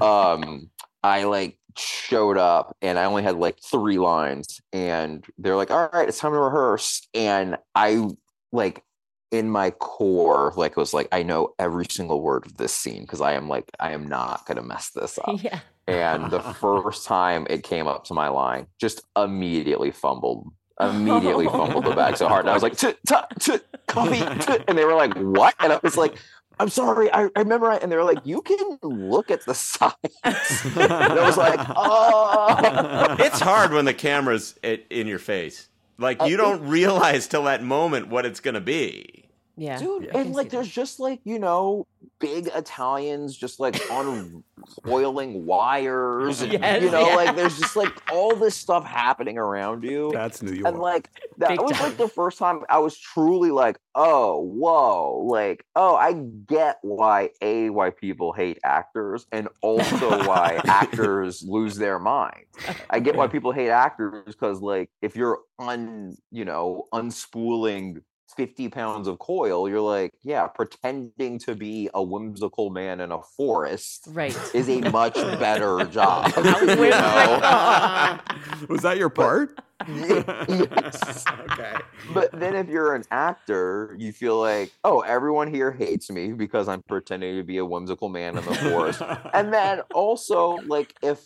um I like showed up and I only had like three lines and they're like, all right, it's time to rehearse. And I like in my core, like it was like, I know every single word of this scene because I am like, I am not gonna mess this up. Yeah. And the first time it came up to my line, just immediately fumbled. Immediately fumbled the <laughs> bag so hard. And I was like, "Tut, tut, tut, coffee. And they were like, what? And I was like, I'm sorry, I, I remember. I, and they were like, you can look at the <laughs> signs. and I was like, <laughs> oh. it's hard when the camera's i- in your face. Like Uh, you don't realize till that moment what it's gonna be. Yeah. Dude, I can and like there's just like, you know, big Italians just like uncoiling wires. And, Yes, you know, yeah. like there's just like all this stuff happening around you. That's New York. And like that Big was time. like the first time I was truly like, oh, whoa, like, oh, I get why a why people hate actors and also why <laughs> actors lose their mind. I get why people hate actors because like if you're un, you know, unspooling 50 pounds of coil, you're like, yeah, pretending to be a whimsical man in a forest Right. is a much better job. <laughs> <laughs> you know? <laughs> Was that your part? yes. okay. But then if you're an actor, you feel like, oh, everyone here hates me because I'm pretending to be a whimsical man in the forest. and then also, like, if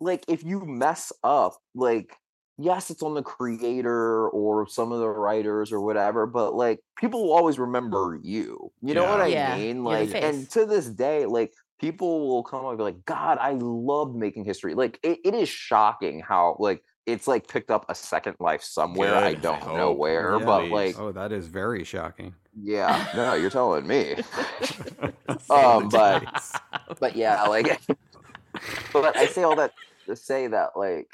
like if you mess up, like, yes, it's on the creator or some of the writers or whatever, but like people will always remember you. You know what I Yeah. mean? Like, and to this day, like people will come up and be like, God, I loved making history. Like it, it is shocking how like it's like picked up a second life somewhere. I Good, I don't know where, Yeah. but like Oh, that is very shocking. yeah, no, you're telling me. <laughs> <laughs> um, but but yeah, like, <laughs> but I say all that to say that like,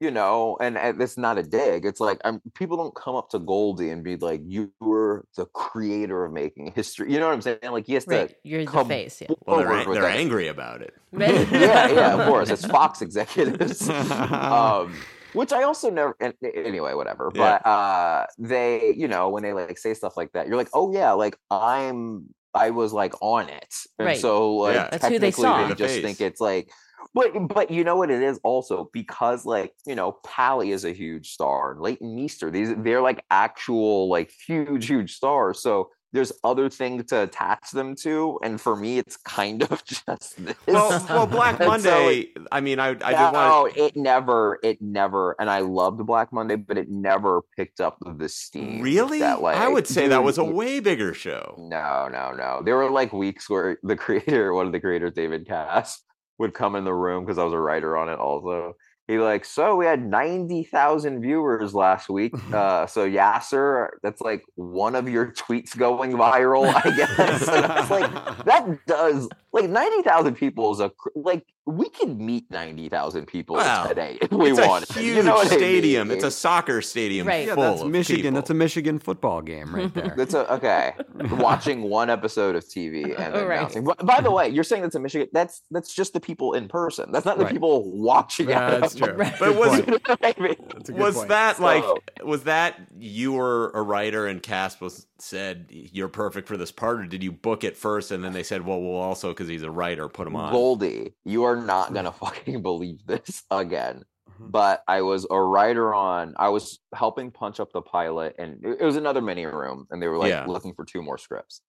you know, and, and it's not a dig. It's like I'm people don't come up to Goldy and be like, "You were the creator of making history." You know what I'm saying? Like, he has Right. to You're the come face, yeah. Well, they're, forward an- with they're that. angry about it. Right. <laughs> <laughs> yeah, yeah, of course. It's <laughs> Fox executives. um, which I also never an- anyway, whatever. Yeah. But uh they, you know, when they like say stuff like that, you're like, oh yeah, like I'm I was like on it. And Right. so like Yeah. That's who they technically saw. they just face. think it's like but but you know what it is also because like you know Pally is a huge star and Leighton Meester these they're like actual like huge huge stars so there's other things to attach them to and for me it's kind of <laughs> just this Well, well, Black And so, Monday. I mean, I, I no, want. it never, it never, and I loved Black Monday, but it never picked up the steam. Really? That like, I would say that was a way bigger show. No, no, no. There were like weeks where the <laughs> creator, one of the creators, David Caspe, would come in the room because I was a writer on it also. He like, so we had 90,000 viewers last week. <laughs> Uh, so Yassir, that's like one of your tweets going viral, I guess. and I was like, that does like 90,000 people is a like we could meet 90,000 people Wow. today <laughs> if we it's wanted. a huge you know what I stadium. mean? It's a soccer stadium Right. Yeah, full that's of Michigan. people. That's a Michigan football game right <laughs> there. That's a okay. <laughs> Watching one episode of TV and then Oh, right. bouncing. By- By the way, you're saying that's in Michigan. That's that's just the people in person. That's not the Right. people watching. Yeah, that's true. Right. But was point. You know what I mean? That's a good was point. that like was that you were a writer and Caspe was said you're perfect for this part, or did you book it first and then they said, well, we'll also because he's a writer, put him on. Goldy, you are not gonna <laughs> fucking believe this again. Mhm. But I was a writer on. I was helping punch up the pilot, and it it was another mini room, and they were like Yeah. looking for two more scripts.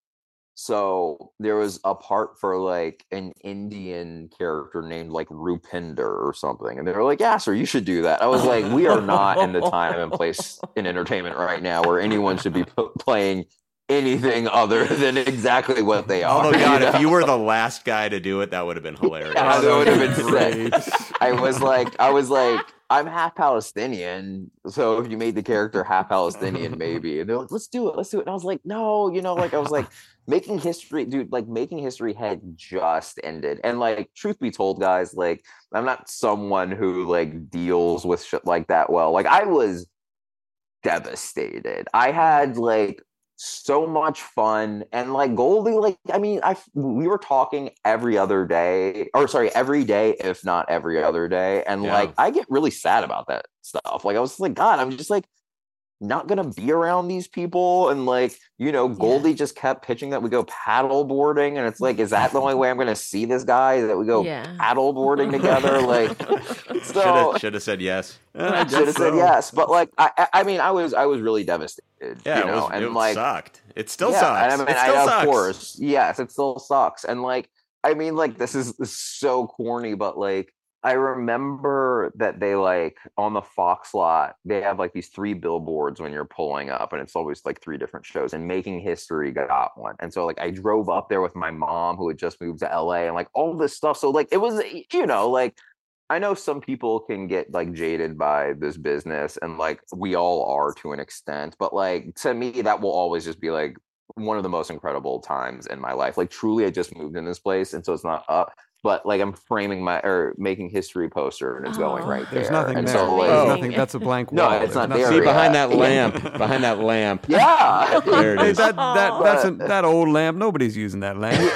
So there was a part for like an Indian character named like Rupinder or something, and they were like, "Yeah, sir, you should do that." I was like, "We are not in the time and place in entertainment right now where anyone should be p- playing anything other <laughs> than exactly what they oh are." Oh God! know? If you were the last guy to do it, that would have been <laughs> hilarious. Yeah, that would have been <laughs> Great. sick. I was like, I was like, I'm half Palestinian, so if you made the character half Palestinian, <laughs> maybe. And they're like, let's do it, let's do it. And I was like, no, you know, like I was like, making history, dude. Like making history had just ended, and like, truth be told, guys, like I'm not someone who like deals with shit like that well. Like I was devastated. I had like so much fun. And like Goldy like I mean I we were talking every other day or sorry every day if not every other day. And Yeah. like I get really sad about that stuff. Like I was like god I'm just like not gonna be around these people and like you know Goldy just kept pitching that we go paddle boarding and it's like is that the only <laughs> way I'm gonna see this guy that we go Yeah. paddle boarding together like <laughs> so Should have said yes. <laughs> Eh, Should have said yes but like I I- I mean I was I was really devastated Yeah, you know it, was, and it like sucked. It still yeah, sucks. and I mean, it I- still of course, yes, it still sucks. And like, I mean, like, this is, this is so corny, but like, I remember that they like on the Fox lot, they have like these three billboards when you're pulling up, and it's always like three different shows. And Making History got one, and so like I drove up there with my mom who had just moved to LA, and like all this stuff. So like it was, you know, like I know some people can get like jaded by this business, and like we all are to an extent, but like to me, that will always just be like one of the most incredible times in my life. Like truly, I just moved in this place, and so it's not up. But like I'm framing my or making history poster, and it's going Oh. right There's there. There's nothing and there. So, like, There's Oh. nothing. That's a blank No, wall. it's not nothing- there See behind Yeah. that lamp. behind that lamp. <laughs> yeah, There it Hey, is. that that that's a, that old lamp. Nobody's using that lamp. <laughs>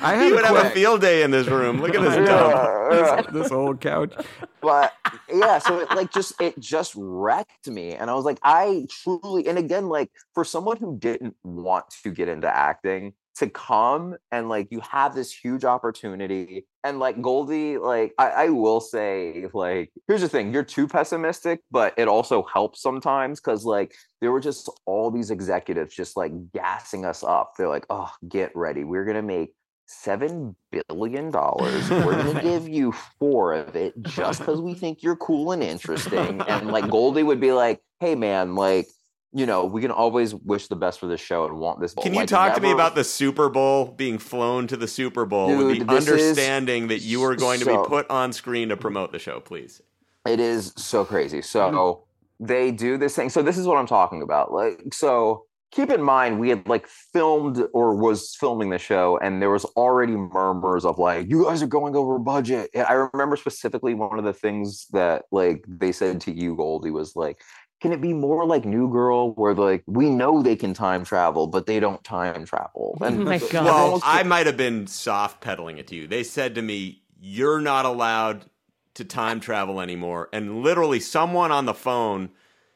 I he have would a have a field day in this room. Look at this Yeah, dump. this, this old couch. but yeah so it like just it just wrecked me and i was like i truly and again like for someone who didn't want to get into acting to come and like you have this huge opportunity and like goldy like I, I will say like here's the thing you're too pessimistic but it also helps sometimes because like there were just all these executives just like gassing us up they're like oh get ready we're gonna make seven billion dollars. We're gonna <laughs> give you four of it just because we think you're cool and interesting. And like <laughs> Goldy would be like, "Hey man, like you know, we can always wish the best for this show and want this." Can you like, talk to me about the Super Bowl being flown to the Super Bowl with the this is understanding that you are going to so- be put on screen to promote the show, please? It is so crazy. So mm-hmm. they do this thing. So this is what I'm talking about. Like, so keep in mind we had like filmed or was filming the show, and there was already murmurs of like, you guys are going over budget. And I remember specifically one of the things that like they said to you, Goldy, was like, can it be more like New Girl, where like we know they can time travel, but they don't time travel? Oh my God. Well, I might have been soft pedaling it to you. They said to me, "You're not allowed to time travel anymore," and literally, someone on the phone,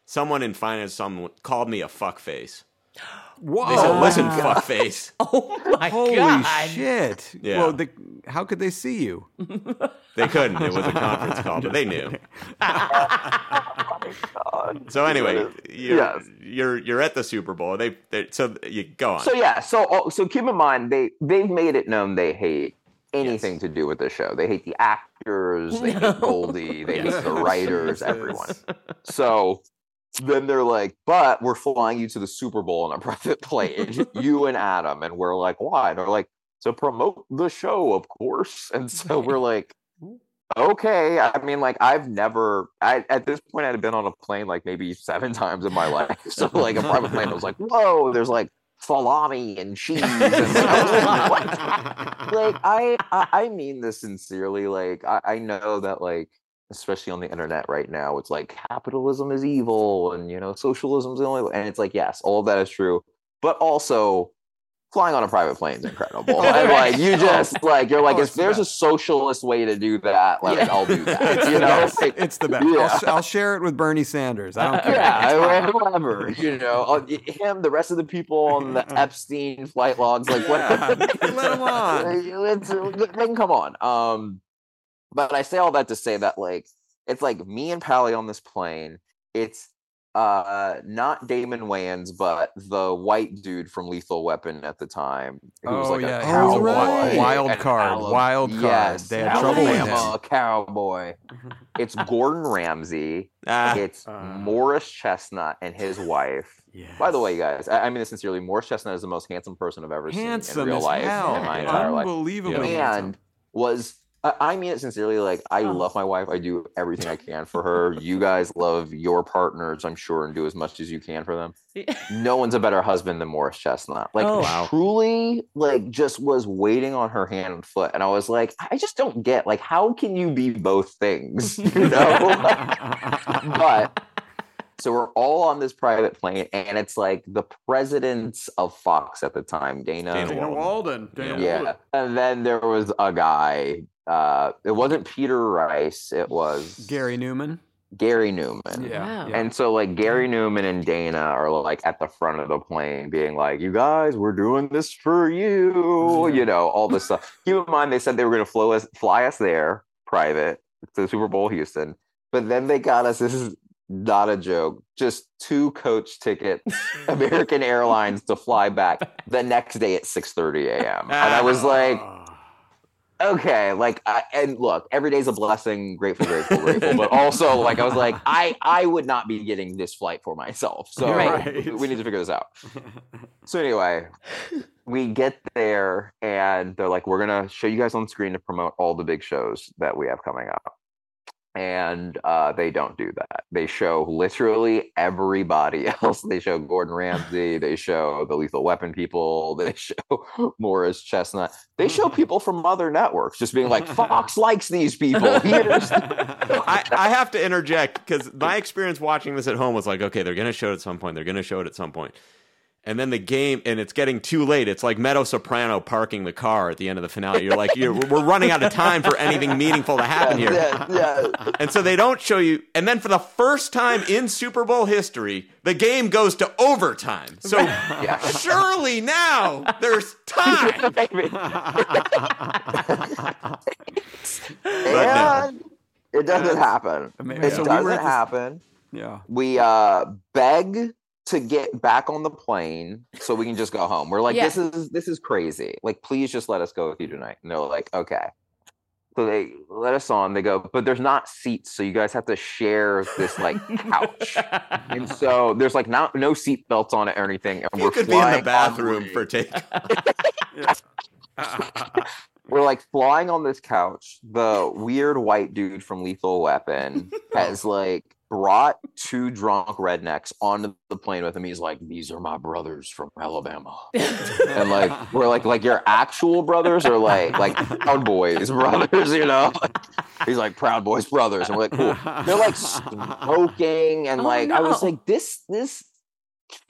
someone in finance, someone called me a fuckface. Whoa! They said, oh "Listen, fuckface." <laughs> Oh my Holy god! shit! Yeah. Well, the, how could they see you? <laughs> They couldn't. It was a conference call, but they knew. <laughs> So anyway, you're, Yes. you're you're at the Super Bowl. They, they so you go on. So yeah, so oh, so keep in mind they they've made it known they hate anything to do with the show. They hate the actors, they hate Goldy, they hate the writers, everyone. So then they're like, "But we're flying you to the Super Bowl on a <laughs> private plane, you and Adam." And we're like, "Why?" And they're like, "To promote the show, of course." And so we're like, "Okay." I mean, like I've never, I at this point, I'd been on a plane like maybe seven times in my life. <laughs> So like a private plane, I was like, "Whoa!" There's like salami and cheese. And like, I like, <laughs> like I, I I mean this sincerely. Like I, I know that like especially on the internet right now, it's like capitalism is evil and you know socialism is the only way. And it's like yes, all of that is true, but also flying on a private plane is incredible. <laughs> and like you just like you're like Oh, if it's the there's a socialist way to do that, like Yeah. I'll do <laughs> that. It's you the know, best. Like, It's the best. Yeah. I'll, I'll share it with Bernie Sanders. I don't <laughs> care. yeah, whatever. You know, him, the rest of the people on the Epstein flight logs, like what? Let 'em on. They can come on. Um, but I say all that to say that like it's like me and Pally on this plane. It's uh not Damon Wayans, but the white dude from Lethal Weapon at the time. Who was Oh, like yeah, a he was cowboy. right. Wild card, Ala- wild card. Yes, They had trouble with him. cowboy. It's <laughs> Gordon Ramsay. Ah, It's Morris Chestnut and his wife. Yes. By the way, guys, I, I mean this sincerely. Morris Chestnut is the most handsome person I've ever seen in real life hell. in my entire life. Unbelievably Yeah. And was I, I mean it sincerely. Like I Oh. love my wife. I do everything I can for her. You guys love your partners, I'm sure, and do as much as you can for them. No one's a better husband than Morris Chestnut. Like Oh. Wow. truly, like just was waiting on her hand and foot, and I was like, I just don't get like how can you be both things, <laughs> you know? <laughs> but so we're all on this private plane, and it's like the presidents of Fox at the time, Dana. Dana Dana Walden. Dana yeah, Walden. and then there was a guy. Uh, it wasn't Peter Rice. It was Gary Newman. Gary Newman. Yeah. Yeah. And so like Gary Newman and Dana are like at the front of the plane being like, You guys, we're doing this for you, you know, all this stuff. Keep in mind they said they were gonna flow us fly us there private to Super Bowl Houston. But then they got us, this is not a joke, just two coach tickets, <laughs> American Airlines to fly back the next day at 6 30 a.m. And I was like, okay like I, and look every day's a blessing grateful grateful grateful but <laughs> also like i was like i i would not be getting this flight for myself so Right. we- we need to figure this out <laughs> so anyway we get there and they're like we're gonna show you guys on screen to promote all the big shows that we have coming up and uh, they don't do that. They show literally everybody <laughs> else. They show Gordon Ramsay. They show the Lethal Weapon people. They <laughs> show Morris Chestnut. They show people from other networks just being like, Fox <laughs> likes these people. I, I have to interject because my experience watching this at home was like, okay, they're going to show it at some point. They're going to show it at some point. And then the game and it's getting too late it's like meadow soprano parking the car at the end of the finale you're like you're, we're running out of time for anything meaningful to happen here Yeah, yeah. and so they don't show you and then for the first time in super bowl history the game goes to overtime so <laughs> surely now there's time <laughs> <laughs> and it doesn't happen. Amazing. It So doesn't at this- happen. Yeah. We uh beg to get back on the plane so we can just go home. We're like, Yeah. this is this is crazy. Like, please just let us go with you tonight. And they're like, okay. So they let us on. They go, but there's not seats, so you guys have to share this like couch. and <laughs> so there's like not no seat belts on it or anything. And you we're could be in flying the bathroom for take <laughs> we're like flying on this couch. The weird white dude from Lethal Weapon <laughs> has like brought two drunk rednecks onto the plane with him. He's like, "These are my brothers from Alabama," and like <laughs> we're like, like your actual brothers or like like Proud Boys brothers, you know? He's like Proud Boys brothers, and we're like, cool. They're like smoking, and Oh, like I was like, this this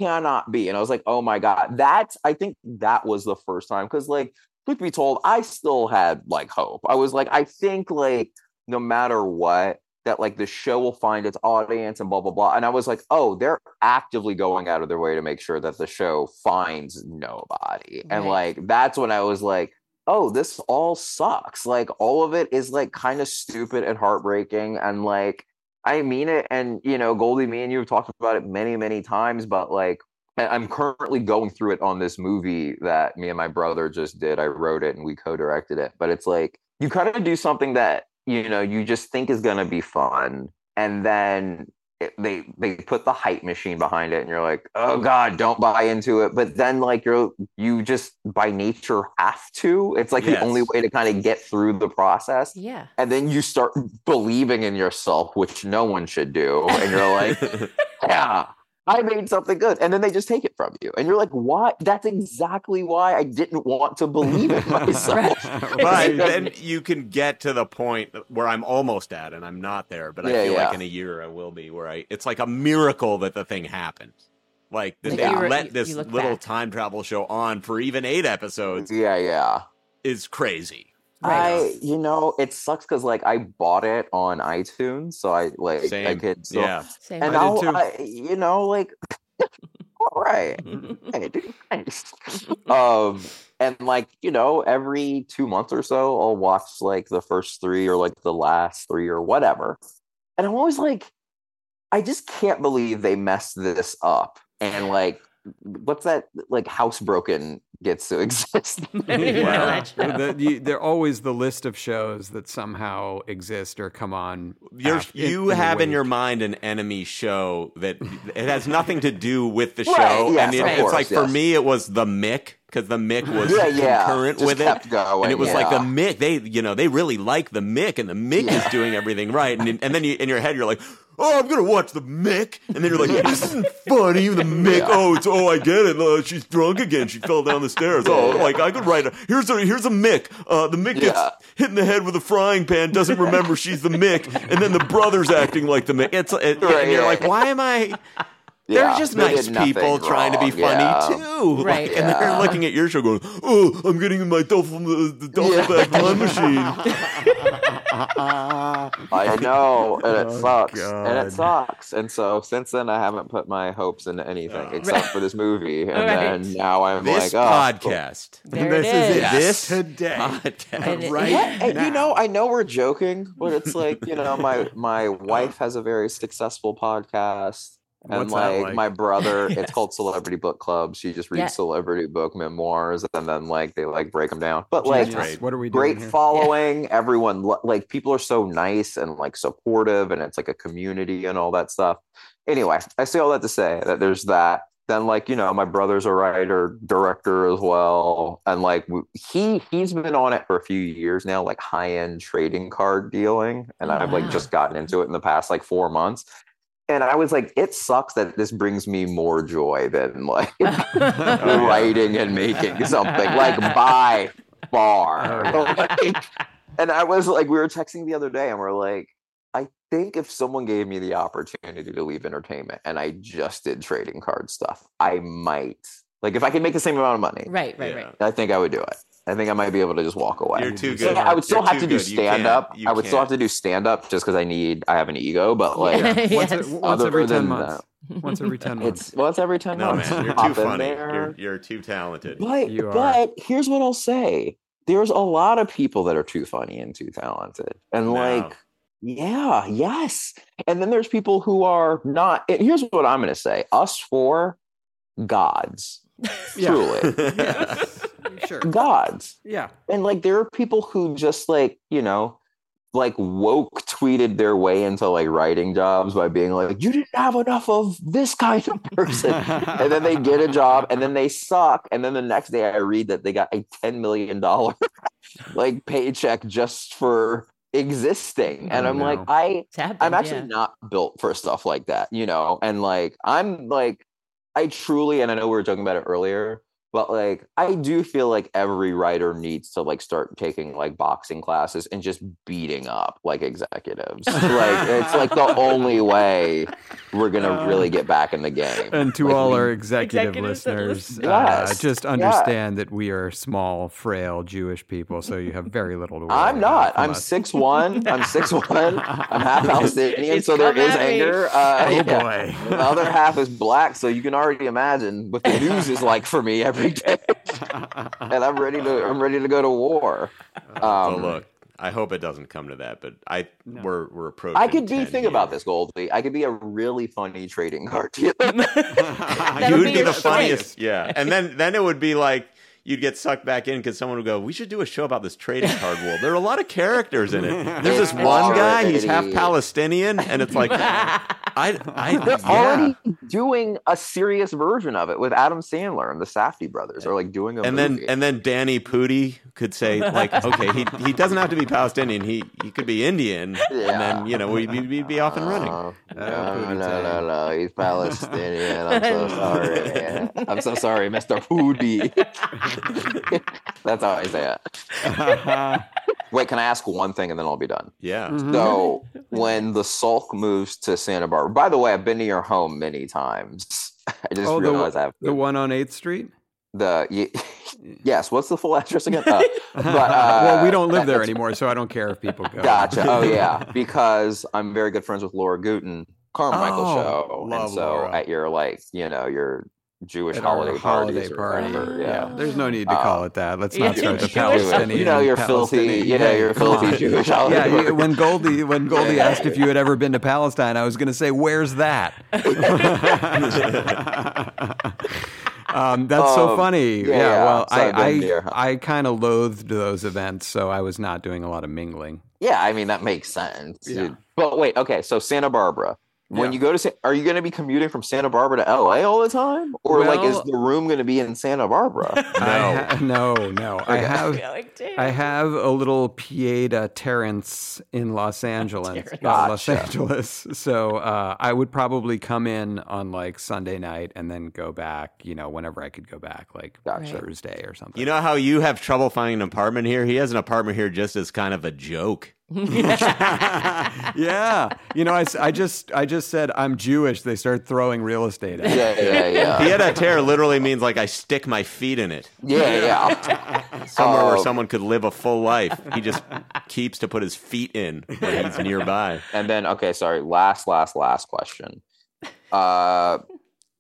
cannot be. And I was like, oh my God. That's I think that was the first time. Cause like, truth be told, I still had like hope. I was like, I think like no matter what, that like the show will find its audience and blah blah blah. And I was like, oh, they're actively going out of their way to make sure that the show finds nobody. And like that's when I was like, oh, this all sucks. Like all of it is like kind of stupid and heartbreaking. And like I mean it. And you know, Goldy, me and you have talked about it many, many times, but like I'm currently going through it on this movie that me and my brother just did. I wrote it and we co-directed it. But it's like you kind of do something that you know you just think is gonna be fun, and then it, they they put the hype machine behind it, and you're like, oh god, don't buy into it. But then like you're you just by nature have to. It's like Yes. the only way to kind of get through the process Yeah. and then you start believing in yourself, which no one should do, and you're like, <laughs> "Yeah, I made something good," and then they just take it from you, and you're like, "Why?" That's exactly why I didn't want to believe in <laughs> myself. <laughs> but then you can get to the point where I'm almost at, and I'm not there. But I Yeah, feel like in a year I will be. Where I, it's like a miracle that the thing happened. Like that Like they were- let this little back. time travel show on for even eight episodes yeah, yeah. is crazy. I, you know, it sucks because like I bought it on iTunes, so I like I Same. could, so, yeah. Same. and I I'll, too. I, you know, like, <laughs> all right, hey, dude, thanks. <laughs> um, and like, you know, every two months or so, I'll watch like the first three or like the last three or whatever, and I'm always like, I just can't believe they messed this up, and like. What's that like housebroken gets to <laughs> exist? <laughs> <laughs> Yeah, Well, that show. the, you, they're always the list of shows that somehow exist or come on. You're, af- you in have in your mind an enemy show that it has nothing to do with the Right, show, yes, and it- of it's course, like for me, it was the Mick because the Mick was Yeah, yeah, concurrent just with kept it, going, and it was like the yeah. Mick. They, you know, they really like the Mick, and the Mick is doing everything right, and and then you, in your head you're like. Oh, I'm gonna watch the Mick, and then you're like, "This isn't funny." The Mick. Yeah. Oh, it's oh, I get it. Uh, she's drunk again. She fell down the stairs. Oh, like I could write a here's a here's a Mick. Uh, the Mick gets hit in the head with a frying pan, doesn't remember she's the Mick, and then the brother's acting like the Mick. It's it, Right, and you're yeah. like, why am I? They're just nice did nothing people trying to be funny yeah. too, Like, Right. and they're looking at your show, going, "Oh, I'm getting my duffel, the, the duffel Yeah. bag machine." <laughs> <laughs> I know, and it Oh, sucks, and it sucks. And so since then, I haven't put my hopes into anything except for this movie. And then now I'm This like, oh, podcast, There this it is is. it. this today. podcast, it- right Yeah, and you know, I know we're joking, but it's like you know, my my <laughs> wife has a very successful podcast, and What's that like, like? my brother, <laughs> it's called Celebrity Book Club. She just reads Yeah. celebrity book memoirs, and then like they like break them down. But like, Genius. great. What are we doing great here? following. Everyone like people are so nice and like supportive, and it's like a community and all that stuff. Anyway, I say all that to say that there's that. Then like you know, my brother's a writer director as well, and like he he's been on it for a few years now, like high end trading card dealing, and Oh, I've like just gotten into it in the past like four months. And I was like, it sucks that this brings me more joy than like <laughs> oh, <laughs> writing and making something like by far. Oh, <laughs> like, and I was like, we were texting the other day, and we're like, I think if someone gave me the opportunity to leave entertainment and I just did trading card stuff, I might Like if I could make the same amount of money, Right, right, right. I think I would do it. I think I might be able to just walk away. You're too So good. I would still You're have to do stand up. I would still have to do stand up just because I need. I have an ego, but like Yeah. Once, Yes. once every ten than months. Once every ten months. it's well, it's every ten No months. man, you're too funny. You're you're too talented. But You are. but here's what I'll say: there's a lot of people that are too funny and too talented, and No. like, yeah, yes. And then there's people who are not. And here's what I'm going to say: us four gods, Yeah. truly Yes. <laughs> <laughs> Sure. gods. Yeah. And like, there are people who just like you know. Like woke tweeted their way into like writing jobs by being like, "You didn't have enough of this kind of person," and then they get a job and then they suck and then the next day i read that they got a 10 million dollar <laughs> like paycheck just for existing and Oh, i'm like i happened, i'm actually yeah. not built for stuff like that you know and like i'm like i truly and i know we were talking about it earlier but like i do feel like every writer needs to like start taking like boxing classes and just beating up like executives like it's like the <laughs> only way we're gonna really get back in the game And to Like, all we- our executive listeners, listen. uh, Yes. just Yeah. understand that we are small, frail Jewish people, so you have very little to worry I'm not. I'm us. six one. I'm six one. I'm half <laughs> Palestinian, It's so there come is at me. anger. Uh, Oh yeah. boy. The other half is <laughs> black, so you can already imagine what the news is like for me every day. <laughs> and I'm ready to. I'm ready to go to war. <laughs> well, Um, look, I hope it doesn't come to that, but I we're we're approaching. I could be think about this, Goldy. I could be a really funny trading card <laughs> dealer. You would be be, the strength. funniest. Yeah, and then then it would be like you'd get sucked back in because someone would go, "We should do a show about this trading card world." There are a lot of characters in it. <laughs> There's this one guy; he's half Palestinian, and it's like, I, I, They're yeah. already doing a serious version of it with Adam Sandler and the Safdie brothers are like doing a and then and then Danny Pudi could say like, okay, he he doesn't have to be Palestinian. He he could be Indian, and then you know we'd, be- we'd be off and running. Oh, Uh, no, Pootie no, no, no. He's Palestinian. I'm so <laughs> sorry. I'm so sorry, Mr. Pootie. <laughs> <laughs> That's how I say it. <laughs> Wait, can I ask one thing and then I'll be done? Yeah. Mm-hmm. So when the Sulk moves to Santa Barbara, by the way, I've been to your home many times. <laughs> I just Oh, the, realized I have the one on Eighth Street. the ye- yes. What's the full address again? Uh, but, uh, well, we don't live there anymore, so I don't care if people go. Gotcha. Oh yeah, because I'm very good friends with Laura Guten, Carmichael Oh, show, and so Laura. at your like, you know, your Jewish holiday holiday party. whatever, yeah. There's no need to Uh, call it that. Let's not start the Jewish- Palestinian. You know, you're filthy- Palestinian- you know, you're <laughs> come filthy. Jewish holiday Yeah, you, when Goldy when Goldy Yeah. asked if you had ever been to Palestine, I was going to say, "Where's that?" <laughs> um, that's so Um, funny. yeah, Yeah, yeah. well, So I've been I. I, I kind of loathed those events, so I was not doing a lot of mingling. Yeah, I mean that makes sense. Yeah. But wait, okay, so Santa Barbara. When Yeah. you go to, Sa- are you going to be commuting from Santa Barbara to LA all the time, or like is the room going to be in Santa Barbara? <laughs> I ha- <laughs> no, no. I have Going to. I have a little pied a terre in Los <laughs> Angeles. uh, Los Angeles. So uh, I would probably come in on like Sunday night and then go back. You know, whenever I could go back, like Gotcha. Thursday or something. You know how you have trouble finding an apartment here? He has an apartment here just as kind of a joke. <laughs> yeah. You know, I, s- I just I just said I'm Jewish. They start throwing real estate at me. yeah, yeah, yeah, Pied a terre literally means like I stick my feet in it. yeah, yeah. Somewhere where Oh. someone could live a full life. He just keeps to put his feet in when he's nearby. And then, okay, sorry. Last, last, last question. Uh,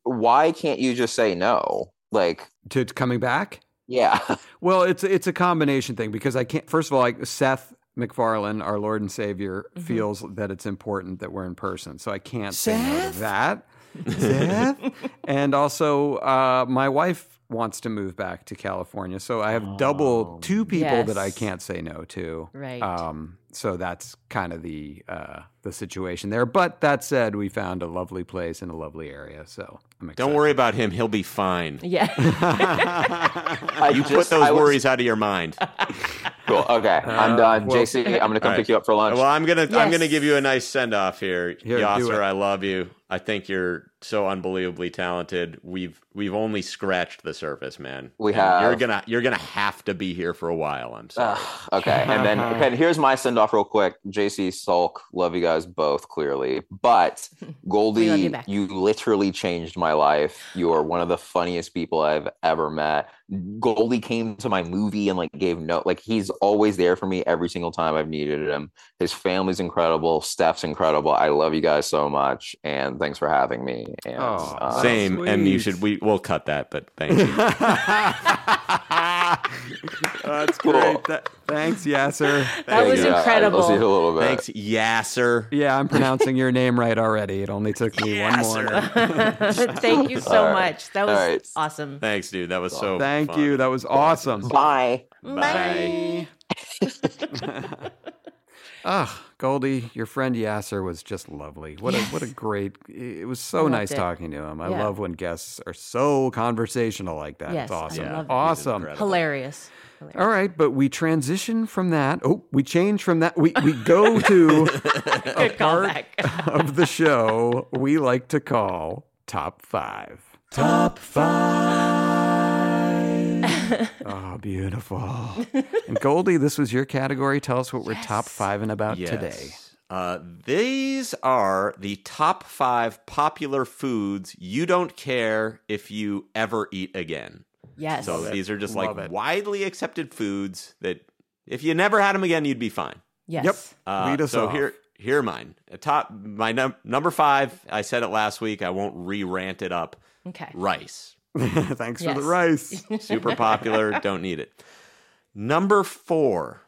why can't you just say no? Like, To to coming back. yeah, <laughs> Well, it's it's a combination thing because I can't. First of all, like Seth MacFarlane, our Lord and Savior, feels that it's important that we're in person, so I can't say no to that. Seth, <laughs> and also uh, my wife wants to move back to California, so I have double two people that I can't say no to. Right. Um, so that's kind of the uh, the situation there. But that said, we found a lovely place in a lovely area, so I'm excited. Don't worry about him. He'll be fine. <laughs> Yeah. <laughs> I You put those was- worries out of your mind. <laughs> Cool. Okay, I'm done. well- JC, I'm gonna come All right. pick you up for lunch. Well, I'm gonna I'm gonna give you a nice send off here, Here, do Yassir. I love you. I think you're so unbelievably talented. We've we've only scratched the surface, man. We And have. You're gonna you're gonna have to be here for a while. I'm sorry. Ugh, okay, and then <laughs> okay, here's my send off real quick. JC Sulk, love you guys both clearly, but <laughs> Goldy, you you, literally changed my life. You are one of the funniest people I've ever met. Goldy came to my movie and like gave no like he's always there for me every single time I've needed him. His family's incredible, Steph's incredible. I love you guys so much, and thanks for having me. And Oh, uh, Same, and you should we we'll cut that, but thank you. <laughs> That's Cool. great. Th- thanks, Yassir. That thank was you guys. incredible. I'll see you a little bit. Thanks, Yassir. Yeah, I'm pronouncing your name right already. It only took me one more. <laughs> Thank you so All right. much. That was All right. awesome. Thanks, dude. That was so. Thank fun. you. That was awesome. Bye. Bye. Ah, <laughs> Goldy, your friend Yassir was just lovely. What a what a great. It was so nice it. talking to him. I Yeah. love when guests are so conversational like that. Yes, it's awesome. loved it. awesome. incredible. Hilarious. Hilarious. All right, but we transition from that. Oh, we change from that. We we go to <laughs> a Good part <laughs> of the show we like to call top five. Top five. Oh, <laughs> beautiful. And Goldy, this was your category. Tell us what we're top five and about today. Uh, these are the top five popular foods you don't care if you ever eat again. Yes. So these are just Love like it. widely accepted foods that if you never had them again, you'd be fine. yes. Yep. Uh, Lead us so off. here, here are mine. Uh, Top my num- number five. I said it last week. I won't re-rant it up. Okay. Rice, <laughs> Thanks for the rice. <laughs> super popular. don't need it. Number four.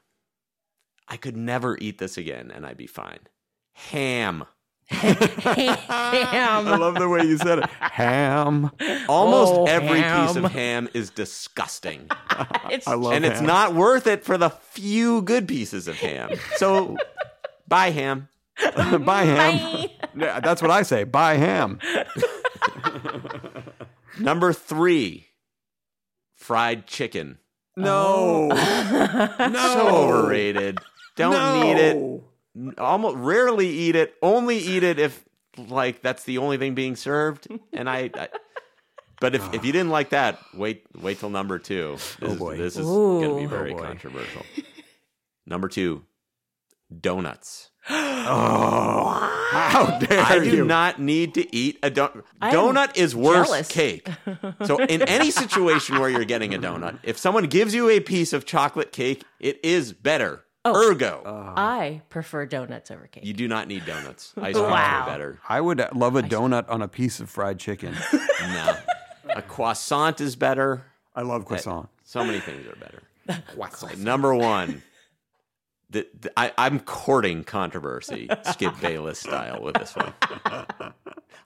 I could never eat this again, and I'd be fine. Ham. ham. <laughs> I love the way you said it. Ham. Almost Oh, every piece of ham is disgusting. It's I love and it's not worth it for the few good pieces of ham. So buy ham. Buy ham. Yeah, that's what I say. Buy ham. Number three, fried chicken. No. Oh. no. <laughs> So overrated. Don't need it. Almost rarely eat it. Only eat it if like that's the only thing being served. And I, I but if, if you didn't like that, wait wait till number two. This Oh, is, boy. this is gonna be very Oh, controversial. Number two, donuts. Oh, how dare I do you? not need to eat a donut. Donut is worse jealous. cake. <laughs> So in any situation where you're getting a donut, if someone gives you a piece of chocolate cake, it is better. Oh. Ergo, uh. I prefer donuts over cake. you do not need donuts. <laughs> Ice cream's Wow. way better. I would love a donut on a piece of fried chicken. <laughs> No. A croissant is better. I love croissant. So many things are better. Number one. The, the- I, I'm courting controversy, Skip Bayless style, with this one.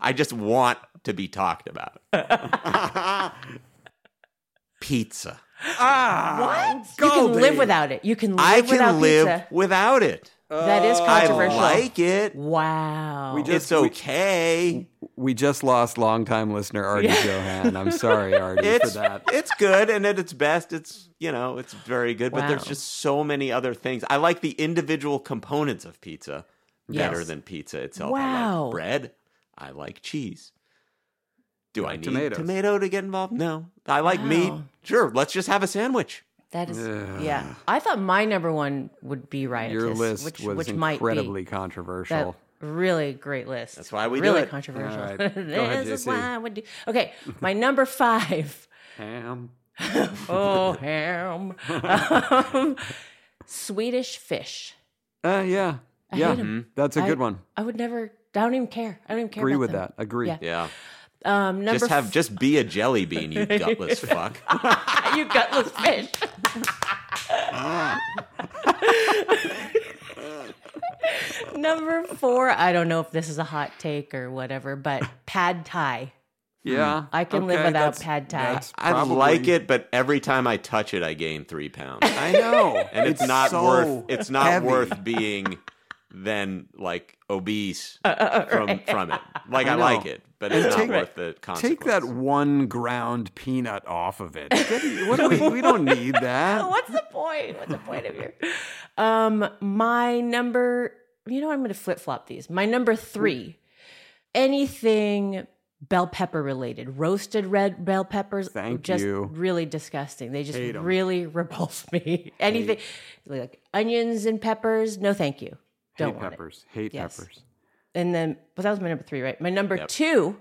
I just want to be talked about. <laughs> Pizza. Ah, what? You can live without it. You can live without it. I without can live pizza. without it. That is uh, controversial. I like it. Wow. We just- It's okay. We just lost longtime listener Artie Johan. I'm sorry, Artie, It's for that. it's good, and at its best, it's you know it's very good. But there's just so many other things. I like the individual components of pizza better Yes. than pizza itself. I Wow. like bread. I like cheese. Do I need tomatoes. tomato to get involved? No. I like meat. Sure. Let's just have a sandwich. That is, yeah. I thought my number one would be riotous. Your list which, was which might incredibly be controversial. that really great list. That's why we do really it. controversial. All right. <laughs> Go ahead, this is why I would do. Okay, my number five. Ham. <laughs> Oh, ham. <laughs> um, Swedish fish. Uh, yeah. I yeah. hate 'em. That's a I- good one. I would never. I don't even care. I don't even care. Agree about with them. that. Agree. Yeah. Yeah. Um, number Just have just be a jelly bean, you <laughs> gutless fuck. <laughs> you gutless fish. <laughs> number four. I don't know if this is a hot take or whatever, but pad thai. Yeah. I can live without pad thai. that's I like it, but every time I touch it, I gain three pounds. I know. and it's, not so worth it's not heavy. worth being then like obese Uh, from from it. Like I, I like it, but And it's not take- worth the consequence. Take that one ground peanut off of it. <laughs> What do we, we don't need that. <laughs> What's the point? What's the point of your? Um, my number. You know, I'm going to flip flop these. My number three, anything bell pepper related, roasted red bell peppers. Thank just you. Really disgusting. They just really <laughs> repulse me. Anything like onions and peppers. No, thank you. Don't Hate want peppers. Hate Yes. peppers. And then, but that was my number three, right? My number Yep. two,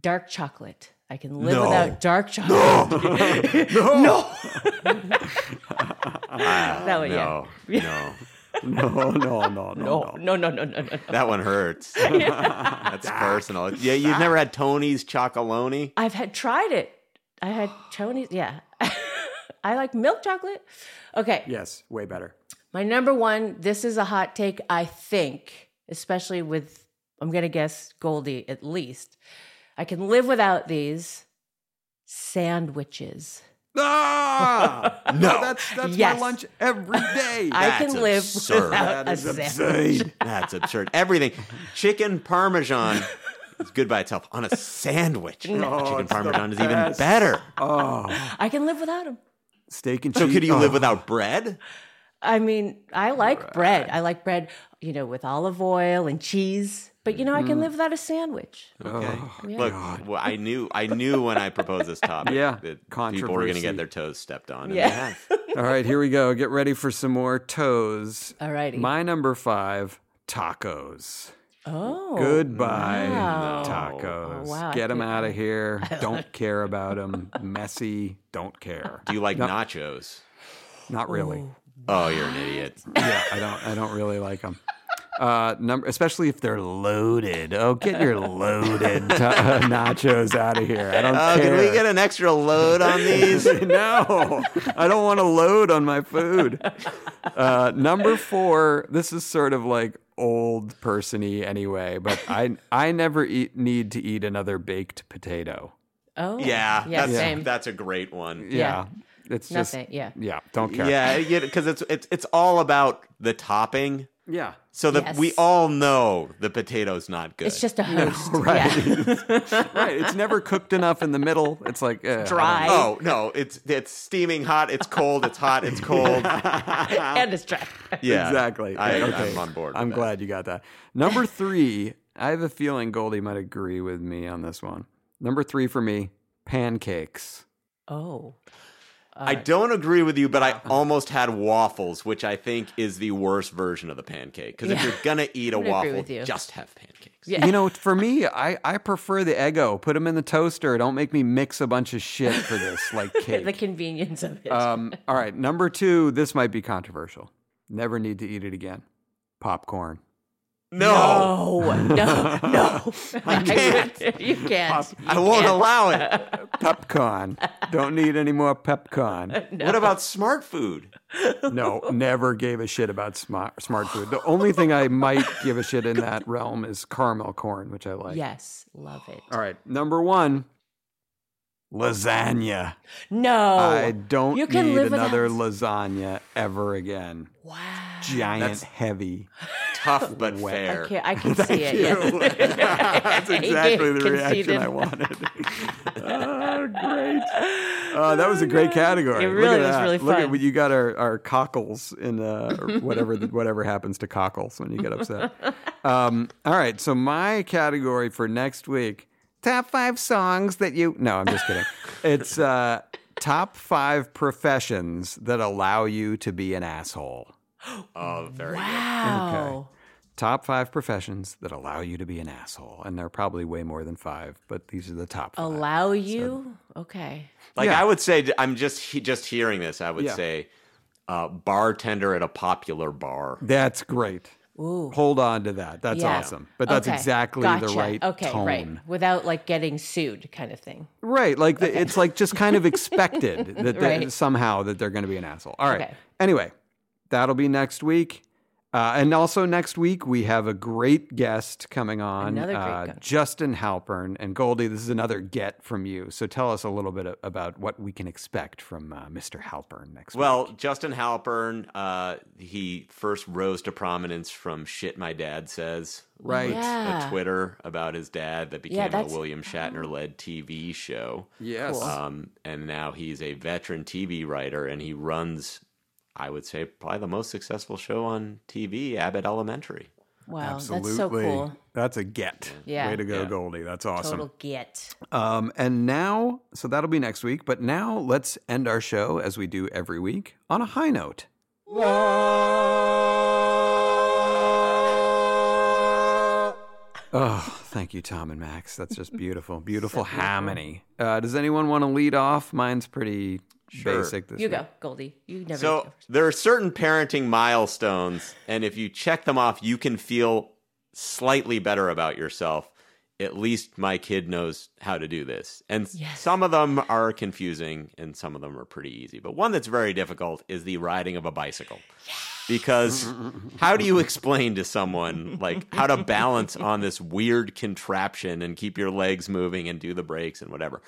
dark chocolate. I can live No. without dark chocolate. No. <laughs> <laughs> Ah, <laughs> That one, no, yeah. no, No, no, no, no, no, no, no, no, no, no. that one hurts. That's personal. Yeah, you've never had Tony's Chocolonely? I've had tried it. I had <gasps> Tony's. Yeah, I like milk chocolate. Okay, Yes, way better. my number one. This is a hot take. I think, especially with I'm gonna guess Goldy at least. I can live without these sandwiches. Ah! <laughs> No. that's that's Yes. my lunch every day. I That's can live absurd. without That a is sandwich. absurd. <laughs> That's absurd. Everything. Chicken Parmesan is good by itself. On a sandwich, No, chicken Parmesan is even better. Oh, I can live without them. steak and So could you live Oh. without bread? I mean, I like bread. I like bread, you know, with olive oil and cheese. But you know, I Mm. can live without a sandwich. Okay. Yeah. Look, well, I knew I knew when I proposed this topic Yeah, that people were going to get their toes stepped on. and Yeah. <laughs> All right, here we go. Get ready for some more toes. Alrighty. My number five, tacos. Oh. Goodbye, wow. tacos. Oh, wow, Get them out of here. <laughs> Don't care about them. Messy. Don't care. Do you like No. nachos? Not really. Oh, you're an idiot. <laughs> Yeah, I don't. I don't really like them. Uh, number, especially if they're loaded. Oh, get your loaded <laughs> ta- <laughs> nachos out of here. I don't Oh, care. can we get an extra load on these? no, I don't want to load on my food. Uh, number four. This is sort of like old persony anyway, but I I never eat need to eat another baked potato. Oh. Yeah, Yeah, that's same. that's a great one. Yeah, it's just Nothing. Yeah. yeah. Don't care. Yeah, because it's it's it's all about the topping. yeah. So that Yes. we all know the potato's not good. It's just a host. <laughs> Right. Yeah. <laughs> right. It's never cooked enough in the middle. It's like eh, Dry. Oh no! It's it's steaming hot. It's cold. It's hot. It's cold. <laughs> and it's dry. Yeah, Exactly. I, okay. I'm on board. I'm with glad you got that. Number three, I have a feeling Goldy might agree with me on this one. Number three for me, pancakes. Oh. That. I don't agree with you, but I almost had waffles, which I think is the worst version of the pancake. Because if Yeah. you're gonna eat a <laughs> would agree waffle, with you. just have pancakes. Yeah. You know, for me, I, I prefer the Eggo. Put them in the toaster. Don't make me mix a bunch of shit for this, like <laughs> cake. the convenience of it. um, all right, number two. This might be controversial. Never need to eat it again. Popcorn. No, no, no, no. <laughs> I can't. you can't. I won't allow it. <laughs> Pepcon. Don't need any more Pepcon. <laughs> What about smart food? No, never gave a shit about smart smart food. The only thing I might give a shit in that realm is caramel corn, which I like. Yes, love it. All right, number one, lasagna. No, I don't You can need live another without- lasagna ever again. Wow. Giant, That's- heavy. Tough <laughs> but Wet. fair. I can, I can <laughs> see it. you. Yeah. <laughs> That's exactly the reaction. I wanted. oh, great. Uh, that was a great category. It Look really at was that. really Look at what you got our, our cockles in uh, or whatever whatever happens to cockles when you get upset. Um, all right, so my category for next week: top five songs that you. No, I'm just kidding. <laughs> it's uh, top five professions that allow you to be an asshole. <gasps> Oh, very Wow. Top five professions that allow you to be an asshole, and there are probably way more than five, but these are the top five. Allow you? Okay. Like Yeah. I would say, I'm just just hearing this. I would Yeah. say, uh, bartender at a popular bar. That's great. Ooh. Hold on to that. That's Yeah. awesome. But that's Okay. exactly Gotcha. the right okay, tone. right. Without like getting sued, kind of thing. Right. Like the, it's like just kind of expected <laughs> that Right. somehow that they're going to be an asshole. All right. Okay. Anyway, that'll be next week. Uh, and also next week we have a great guest coming on, Another great uh. Justin Halpern and Goldy. This is another get from you. So tell us a little bit about what we can expect from uh, Mr. Halpern next week. Well, week. Justin Halpern, uh, he first rose to prominence from shit my dad says. Right. Yeah. A Twitter about his dad that became Yeah, a William Shatner led TV show. Yes. Cool. Um, and now he's a veteran TV writer and he runs, I would say, probably the most successful show on TV, Abbott Elementary. Wow, Absolutely. that's so cool. That's a get. Yeah. Way to go, Yeah. Goldy. That's awesome. Total get. Um, and now, so that'll be next week. But now let's end our show as we do every week on a high note. Oh, thank you, Tom and Max. That's just beautiful. <laughs> Beautiful harmony. Uh, does anyone want to lead off? Mine's pretty Sure. basic this You week. go, Goldy. You never. So there are certain parenting milestones, and if you check them off, you can feel slightly better about yourself. At least my kid knows how to do this. And Yes. some of them are confusing and some of them are pretty easy. But one that's very difficult is the riding of a bicycle. Because <laughs> how do you explain to someone like how to balance on this weird contraption and keep your legs moving and do the brakes and whatever?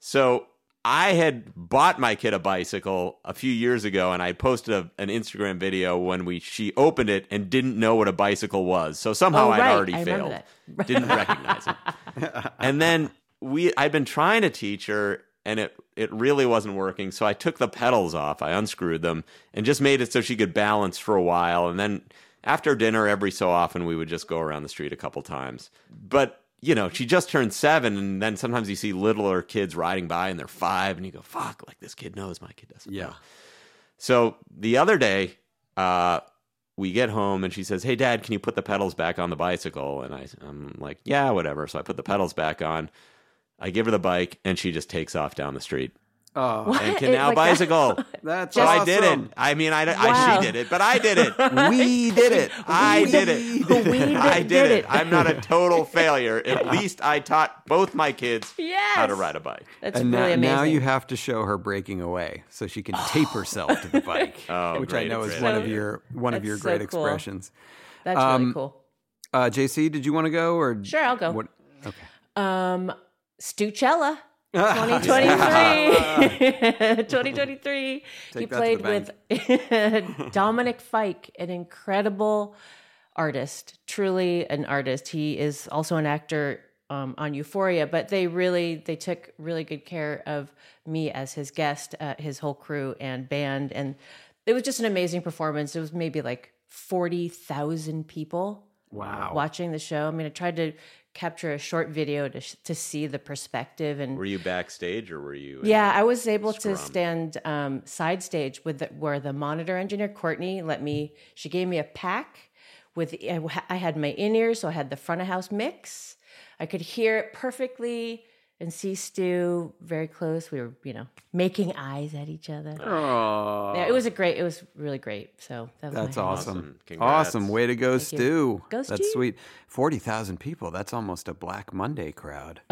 So I had bought my kid a bicycle a few years ago, and I posted a, an Instagram video when we she opened it and didn't know what a bicycle was. So somehow Oh, I'd already I failed, <laughs> didn't recognize it. And then we I'd been trying to teach her, and it it really wasn't working. So I took the pedals off, I unscrewed them, and just made it so she could balance for a while. And then after dinner, every so often, we would just go around the street a couple times. But you know, she just turned seven, and then sometimes you see littler kids riding by and they're five, and you go, fuck, like this kid knows, my kid doesn't. Yeah. know." So the other day, uh, we get home and she says, Hey, dad, can you put the pedals back on the bicycle? And I, I'm like, Yeah, whatever. So I put the pedals back on. I give her the bike, and she just takes off down the street. Oh, And What? can now Like that? bicycle. <laughs> that's So I did it. I mean, I, I Wow. she did it, but I did it. <laughs> We did it. <laughs> I did it. We I did did it. it. I'm not a total failure. At least I taught both my kids Yes. how to ride a bike. That's and really now, amazing. now you have to show her breaking away so she can <gasps> tape herself to the bike, Oh, which great, I know is great one of your one of That's your so great cool. expressions. That's really um, cool. Uh, JC, did you want to go or Sure, I'll go. What? Okay. Um, Stucella. 2023. 2023. he Take to played with <laughs> Dominic Fike, an incredible artist, truly an artist. He is also an actor um, on Euphoria, but they really they took really good care of me as his guest, uh, his whole crew and band, and it was just an amazing performance. It was maybe like forty thousand people Wow. watching the show. I mean, I tried to capture a short video to sh- to see the perspective and Were you backstage or were you? yeah, I was able to stand um, side stage with the, where the monitor engineer Courtney let me. She gave me a pack with. I had my in ears, so I had the front of house mix. I could hear it perfectly and see Stu very close. We were, you know, making eyes at each other. Oh, Yeah, it was a great. It was really great. So that was that's awesome. Awesome. Congrats. Awesome. Way to go, Thank you. Stu. That's sweet. 40,000 people. That's almost a Black Monday crowd. <laughs>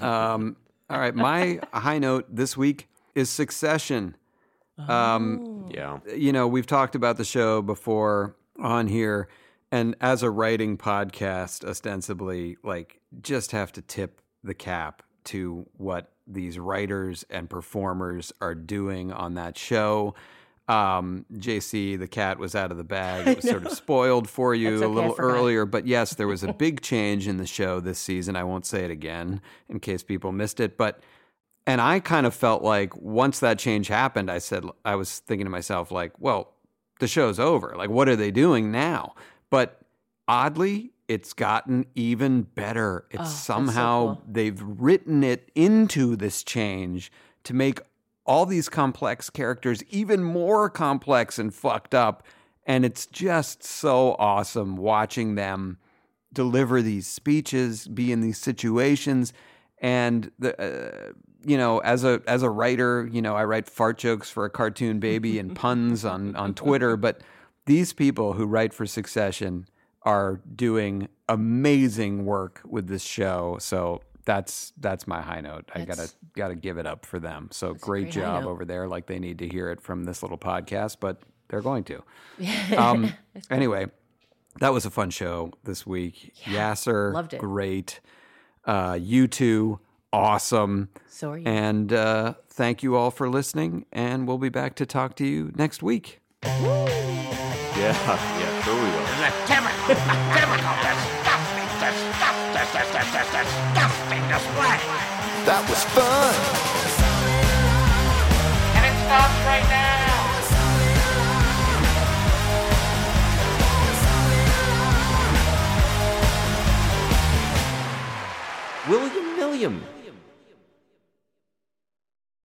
um, all right. My high note this week is Succession. Um, Yeah. you know, we've talked about the show before on here, and as a writing podcast, ostensibly, like, just have to tip the cap to what these writers and performers are doing on that show. Um, JC, the cat was out of the bag. <laughs> It was sort of spoiled for you That's a little earlier, but yes, there was a <laughs> big change in the show this season. I won't say it again in case people missed it, but and I kind of felt like once that change happened, I said, I was thinking to myself, like, well, the show's over. Like, what are they doing now? But oddly, it's gotten even better. It's Oh, that's so somehow cool. they've written it into this change to make all these complex characters even more complex and fucked up. And it's just so awesome watching them deliver these speeches, be in these situations, and the uh, you know as a as a writer, you know I write fart jokes for a cartoon baby and puns on on Twitter, <laughs> but these people who write for Succession are doing amazing work with this show. So that's that's my high note. I gotta gotta give it up for them. So great, great job over there. Like they need to hear it from this little podcast, but they're going to. <laughs> Um, anyway, that was a fun show this week. Yassir, loved it. great. Uh, you two, awesome. So are you. And uh, thank you all for listening. And we'll be back to talk to you next week. Yeah. Yeah. Sure we will. Disgusting, display. That was fun. And it stops right now. William Milliam.